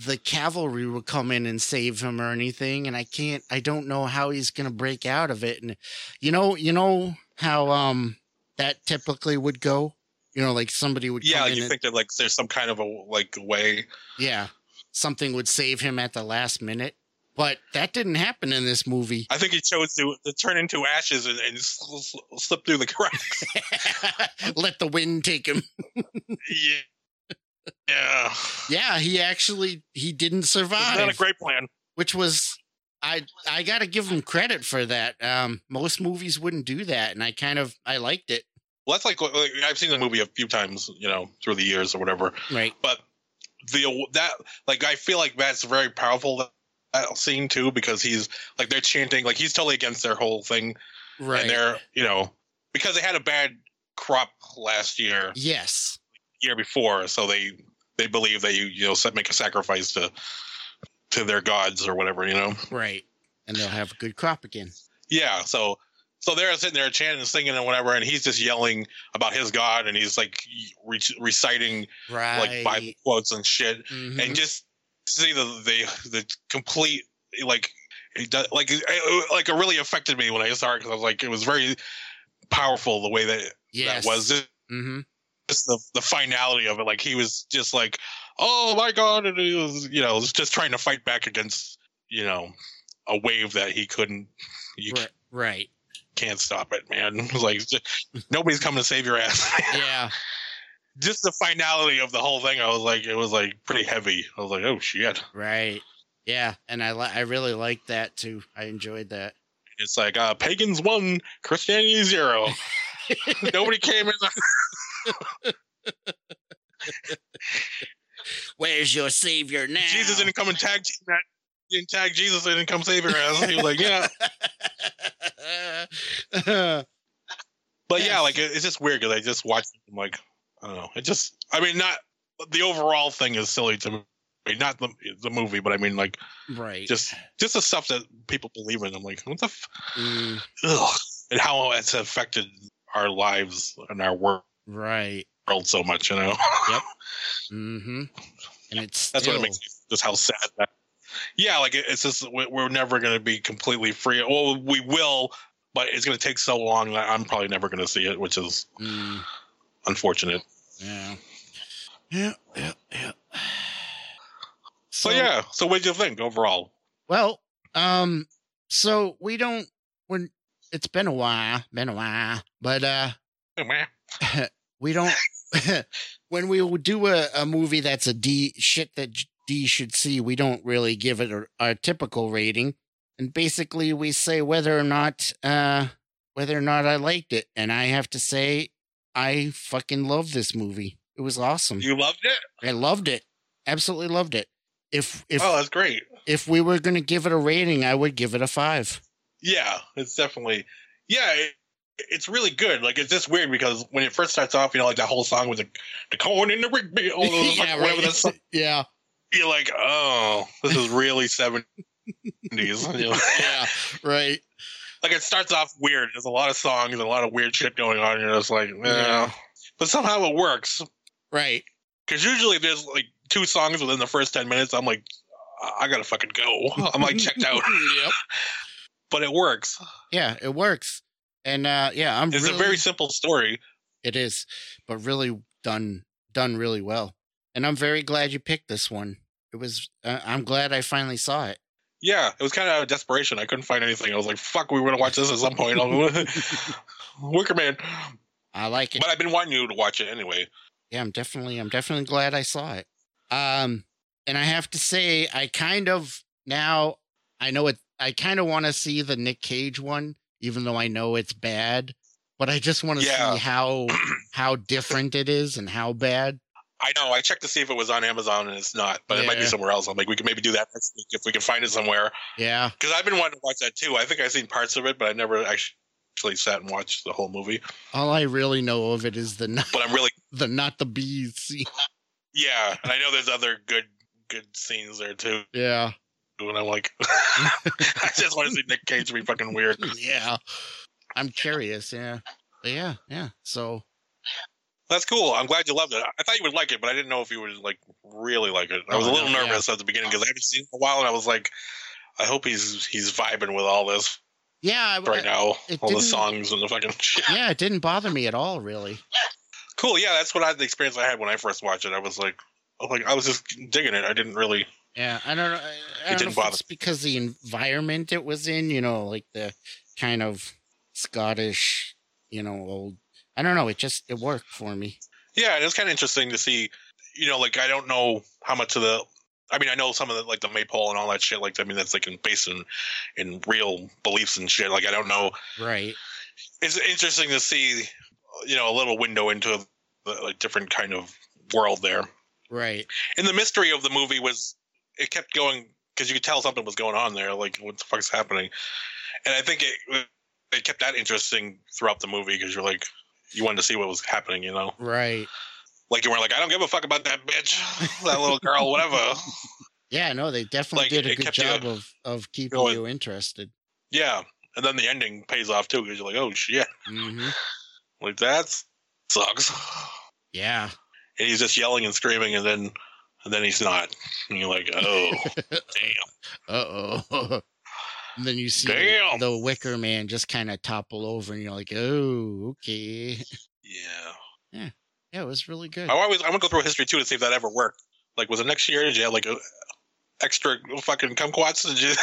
the cavalry would come in and save him or anything, and I can't. I don't know how he's gonna break out of it. And you know, you know how um that typically would go. You know, like somebody would Yeah, come like in you and- think that like there's some kind of a like way. yeah, something would save him at the last minute. But that didn't happen in this movie. I think he chose to, to turn into ashes and, and sl- sl- slip through the cracks. [laughs] [laughs] Let the wind take him. yeah. Yeah. Yeah, he actually he didn't It's not a survive, great plan. which was I I got to give him credit for that. Um most movies wouldn't do that and I kind of I liked it. Well, that's like, like I've seen the movie a few times, you know, through the years or whatever. Right. But the that like I feel like that's very powerful that, that scene too because he's like they're chanting like he's totally against their whole thing Right. and they're you know because they had a bad crop last year yes. year before so they they believe that you you know set- make a sacrifice to to their gods or whatever you know Right. And they'll have a good crop again. yeah so so they're sitting there chanting and singing and whatever and he's just yelling about his god and he's like re- reciting Right. like bible quotes and shit Mhm. and just see the the the complete like does, like it, like it really affected me when I saw it because I was like it was very powerful the way that yes. that was just, Mhm. just the the finality of it like he was just like oh my god and he was you know was just trying to fight back against you know a wave that he couldn't you Right. Right. Can't stop it man [laughs] like nobody's coming to save your ass [laughs] Yeah. just the finality of the whole thing I was like it was like pretty heavy I was like oh shit Right. Yeah, and I li- I really liked that too. I enjoyed that. It's like uh, pagans one, Christianity zero. [laughs] Nobody came in. Where's your savior now? Jesus didn't come and tag team that. Didn't tag Jesus. Didn't come save your ass. He was like, yeah, [laughs] but yeah, like it- it's just weird because I just watched. I'm like, I don't know. It just, I mean, not the overall thing is silly to me. Not the the movie, but I mean, like right. just just the stuff that people believe in. I'm like, what the, f-? Mm, Ugh. and how it's affected our lives and our world right. World so much. You know. [laughs] Mm-hmm. And it's That's what it makes me just how sad that. Yeah, like it's just we- we're never going to be completely free. Well, we will, but it's going to take so long that I'm probably never going to see it, which is Mm, unfortunate. yeah. Yeah. Yeah. Yeah. So, yeah, so what do you think overall? Well, um, so we don't when it's been a while, been a while, but uh [laughs] we don't [laughs] when we do a, a movie that's a D shit that D should see, we don't really give it a, our typical rating. And basically we say whether or not uh whether or not I liked it. And I have to say I fucking love this movie. It was awesome. You loved it? I loved it. Absolutely loved it. If if oh, that's great. if we were going to give it a rating, I would give it a 5. Yeah, it's definitely yeah. It, it's really good. Like it's just weird because when it first starts off, you know, like that whole song with the the corn in the rig, all those, [laughs] yeah, whatever right. [laughs] yeah. You're like, oh, this is really seventies. [laughs] Yeah. Right. like it starts off weird. There's a lot of songs and a lot of weird shit going on. You're just like, eh. Yeah. but somehow it works. Right. Because usually there's like two songs within the first ten minutes. I'm like, I I gotta fucking go. [laughs] I'm like checked out, yep. but it works. Yeah, it works. And uh yeah, I'm It's really, a very simple story. it is, but really done done really well. And I'm very glad you picked this one. It was uh, I'm glad I finally saw it. Yeah, it was kind of out of desperation. I couldn't find anything. I was like, fuck, we were gonna watch this at some point. [laughs] Wicker Man. I like it. But I've been wanting you to watch it anyway. yeah, I'm definitely I'm definitely glad I saw it. Um and I have to say I kind of now I know it I kind of want to see the Nick Cage one even though I know it's bad, but I just want to Yeah. see how [clears throat] how different it is and how bad. I know. I checked to see if it was on Amazon and it's not, but it might be somewhere else. I'm like, we can maybe do that next week if we can find it somewhere. Yeah. Because I've been wanting to watch that too. I think I've seen parts of it, but I never actually sat and watched the whole movie. All I really know of it is the not, But I'm really, [laughs] the not the bees scene. yeah. And I know there's other good, good scenes there too. Yeah. And I'm like, [laughs] I just want to see Nick Cage be fucking weird. [laughs] Yeah. I'm curious, yeah. But yeah, yeah. So That's cool. I'm glad you loved it. I thought you would like it, but I didn't know if you would like really like it. I was Oh, a little no, yeah. nervous at the beginning because I haven't seen it in a while, and I was like, I hope he's he's vibing with all this Yeah, I, right now, all the songs and the fucking [laughs] shit. yeah, it didn't bother me at all, really. Cool. Yeah, that's what I had the experience I had when I first watched it. I was like, I like I was just digging it. I didn't really. Yeah, I don't know. I, I don't didn't know if bother. it's because the environment it was in, you know, like the kind of Scottish, you know, old. I don't know. It just it worked for me. Yeah, and it's kind of interesting to see. You know, like I don't know how much of the. I mean, I know some of the like the maypole and all that shit. Like, I mean, that's like in, based in in real beliefs and shit. Like, I don't know. Right. It's interesting to see, you know, a little window into a, like, different kind of world there. Right. And the mystery of the movie was it kept going because you could tell something was going on there. Like, what the fuck's happening? And I think it it kept that interesting throughout the movie because you're like, you wanted to see what was happening. You know. Right. Like you were like, I don't give a fuck about that bitch, that little girl, whatever. [laughs] Yeah. No, they definitely Like, did a good kept you job of of keeping going. you interested. Yeah, and then the ending pays off too because you're like, oh shit, hmm like that sucks. Yeah. And he's just yelling and screaming, and then and then he's not. And you're like, oh [laughs] damn. Uh oh. [laughs] And then you see Damn. the Wicker Man just kind of topple over, and you're like, "Oh, okay." [laughs] Yeah, Yeah, Yeah. it was really good. I always I want to go through history too to see if that ever worked. Like, was it next year? Did you have like a extra fucking kumquats? Did you?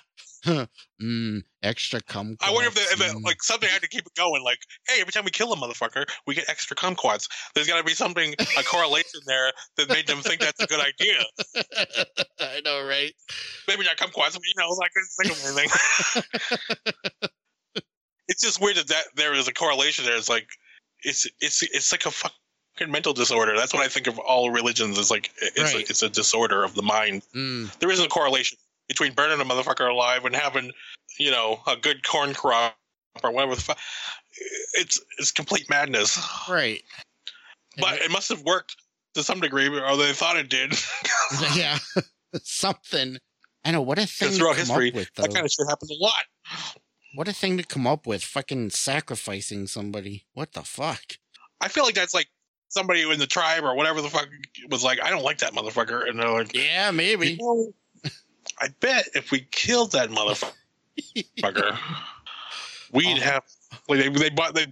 [laughs] [laughs] mm, extra cum. I wonder if, they, if it, mm. like something had to keep it going. Like, hey, every time we kill a motherfucker, we get extra kumquats. There's got to be something, a correlation there that made them think that's a good idea. [laughs] I know, right? Maybe not kumquats, but you know, like think of anything. it's just weird that, that there is a correlation there. It's like it's it's it's like a fucking mental disorder. That's what I think of all religions. Is like it's Right. a, it's a disorder of the mind. Mm, There isn't a correlation between burning a motherfucker alive and having you know a good corn crop or whatever the fuck. It's it's complete madness. right. But it must have worked to some degree, or they thought it did. [laughs] [laughs] yeah, [laughs] something. I know what a thing to come history, up with, though. that kind of shit happens a lot. What a thing to come up with! Fucking sacrificing somebody. What the fuck? I feel like that's like somebody in the tribe or whatever the fuck was like, I don't like that motherfucker, and they're like, Yeah, you maybe. know, I bet if we killed that motherfucker, [laughs] we'd Oh. have like they they bought they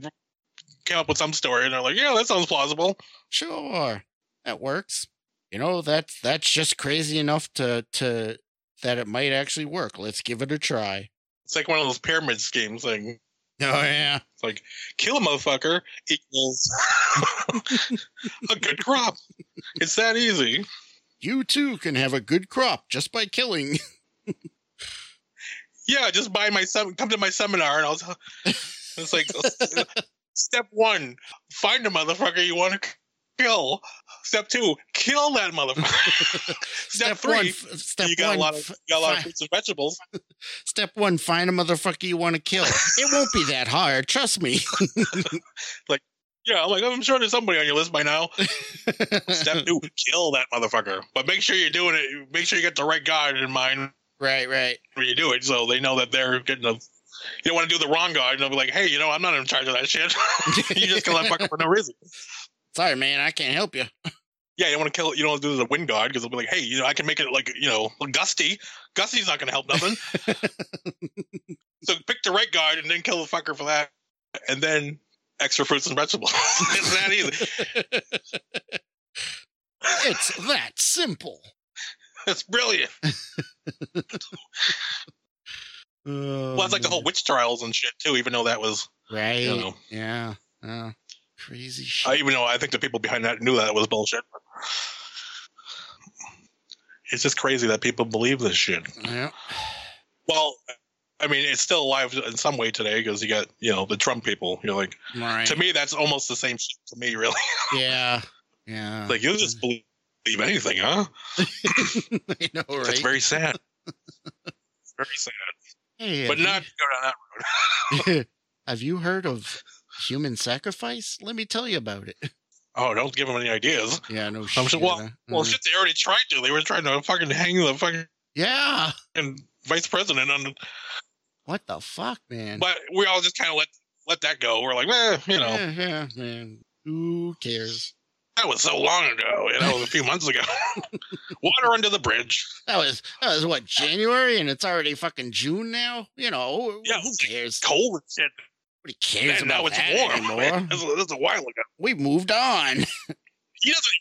came up with some story, and they're like, yeah, that sounds plausible. Sure, that works. You know, that's that's just crazy enough to to that it might actually work. Let's give it a try. It's like one of those pyramid schemes thing. Oh yeah, It's like kill a motherfucker equals [laughs] a good crop. It's that easy. You too can have a good crop just by killing. [laughs] Yeah, just buy my sem- come to my seminar, and I'll. Tell- [laughs] it's like step one: find a motherfucker you want to kill. Step two: kill that motherfucker. [laughs] step, three: one. f- Step you got one. a lot of you got a lot of fruits and vegetables. step one. Find a motherfucker you want to kill. It won't be that hard. Trust me. Yeah, I'm like I'm sure there's somebody on your list by now. [laughs] Step two: kill that motherfucker. But make sure you're doing it. Make sure you get the right god in mind right, right. when you do it, so they know that they're getting a. You don't want to do the wrong god, and they'll be like, "Hey, you know, I'm not in charge of that shit. [laughs] you just kill that fucker for no reason." Sorry, man. I can't help you. Yeah, you don't want to kill. You don't want to do the wind god because they'll be like, "Hey, you know, I can make it like you know, gusty. Gusty's not going to help nothing." [laughs] so pick the right god and then kill the fucker for that, and then extra fruits and vegetables. [laughs] it's that easy. it's that simple. It's brilliant. Oh, Well, it's like the whole witch trials and shit too. Even though that was, right. you know. Yeah. Oh, crazy shit. I even though I think the people behind that knew that was bullshit. It's just crazy that people believe this shit. yeah. Well, I mean, it's still alive in some way today because you got you know the Trump people. You're like, Right. to me, that's almost the same shit to me, really. [laughs] yeah. Yeah. like you just believe anything, huh? [laughs] I know, right? It's very sad. It's very sad, hey, but not to go down that road. [laughs] have you heard of human sacrifice? Let me tell you about it. Oh, don't give them any ideas. Yeah, no shit. sure- well, huh? Well, shit, they already tried to. They were trying to fucking hang the fucking yeah. And vice president on. What the fuck, man? But we all just kind of let let that go. We're like, eh, you know, Yeah, yeah, man. Who cares? that was so long ago. You know, a few months ago. [laughs] Water under the bridge. That was that was what January, and it's already fucking June now. You know, Yeah, who cares? Cold and shit. Nobody cares Man, about now it's that warm. anymore. That's, that's a while ago. We moved on. [laughs] He doesn't.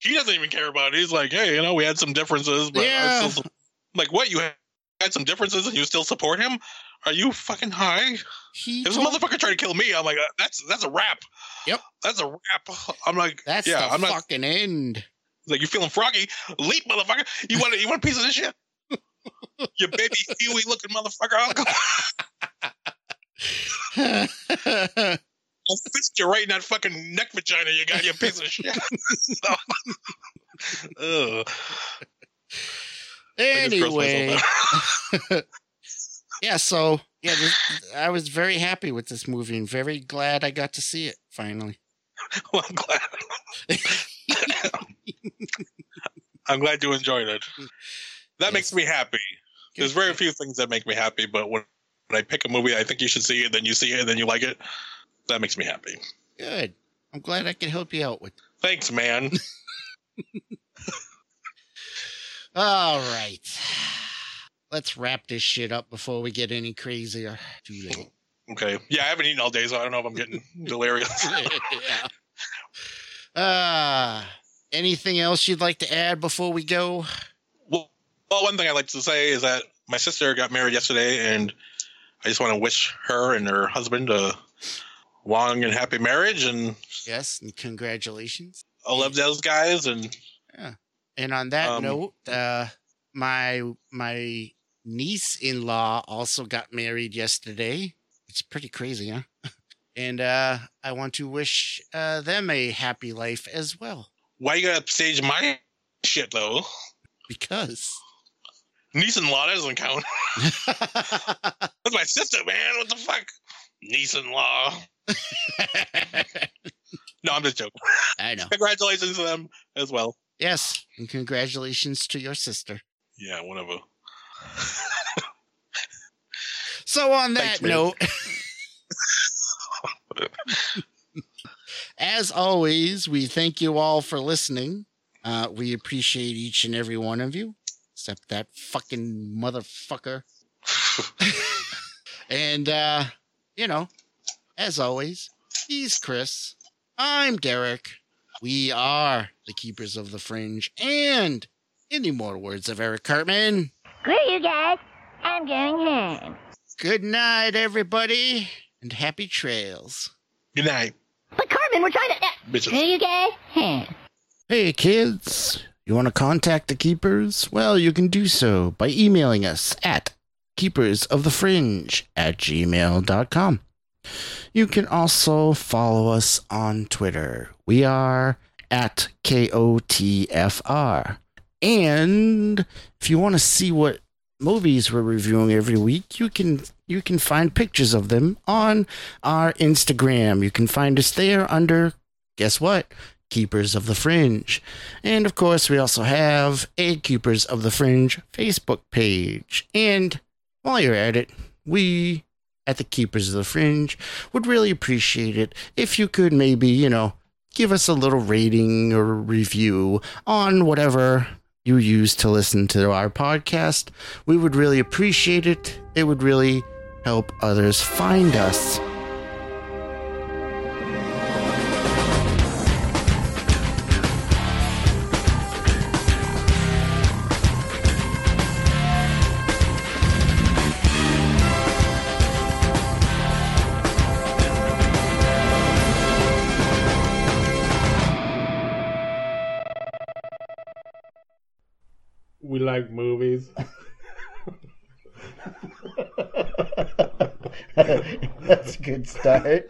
He doesn't even care about it. He's like, hey, you know, we had some differences, but I Yeah. still, like, what? You had some differences and you still support him? Are you fucking high? He If this told- motherfucker tried to kill me, I'm like, uh, that's that's a wrap. Yep. That's a wrap. I'm like, That's yeah, the I'm not fucking end. like you feeling froggy. Leap, motherfucker. You want a, you want a piece of this shit? [laughs] you baby Huey looking motherfucker. I'll, I'll fist you right in that fucking neck vagina you got, you piece of shit. [laughs] [laughs] Ugh. I just grossed anyway. Yeah. So yeah, this, I was very happy with this movie and very glad I got to see it finally. [laughs] well, I'm glad. [laughs] I'm glad you enjoyed it. That makes me happy. There's very few things that make me happy, but when, when I pick a movie, I think you should see it, then you see it, and then you like it. That makes me happy. Good. I'm glad I could help you out with. Thanks, man. [laughs] All right. Let's wrap this shit up before we get any crazier. [sighs] Too late. Okay. Yeah, I haven't eaten all day, so I don't know if I'm getting [laughs] delirious. [laughs] yeah. Uh, anything else you'd like to add before we go? well, well, one thing I'd like to say is that my sister got married yesterday, and I just want to wish her and her husband a long and happy marriage, and Yes, and congratulations. I love those guys, and yeah. And on that Um, note, uh, my my niece in law also got married yesterday. It's pretty crazy, huh? [laughs] And uh, I want to wish uh, them a happy life as well, why you gotta stage my shit though? because Niece in law doesn't count. [laughs] [laughs] That's my sister, man. What the fuck? Niece in law. No, I'm just joking. I know. Congratulations to them as well. Yes, and congratulations to your sister. Yeah, whatever. So on that Thanks, note, [laughs] as always, we thank you all for listening. Uh, we appreciate each and every one of you, except that fucking motherfucker. [laughs] and uh, you know, as always, he's Chris. I'm Derek. We are the keepers of the fringe, and in the more words of Eric Cartman. Screw you guys. I'm going home. Good night, everybody, and happy trails. Good night, But Carmen, we're trying to. Uh, screw bitches. you guys. Home. Hey, kids. You want to contact the Keepers? Well, you can do so by emailing us at keepersofthefringe at gmail.com. You can also follow us on Twitter. We are at KOTFR. And if you want to see what movies we're reviewing every week, you can you can find pictures of them on our Instagram. You can find us there under guess what? Keepers of the Fringe. And of course, we also have a Keepers of the Fringe Facebook page. And while you're at it, we at the Keepers of the Fringe would really appreciate it if you could maybe, you know, give us a little rating or review on whatever you use to listen to our podcast. We would really appreciate it. It would really help others find us. We like movies. [laughs] [laughs] That's a good start.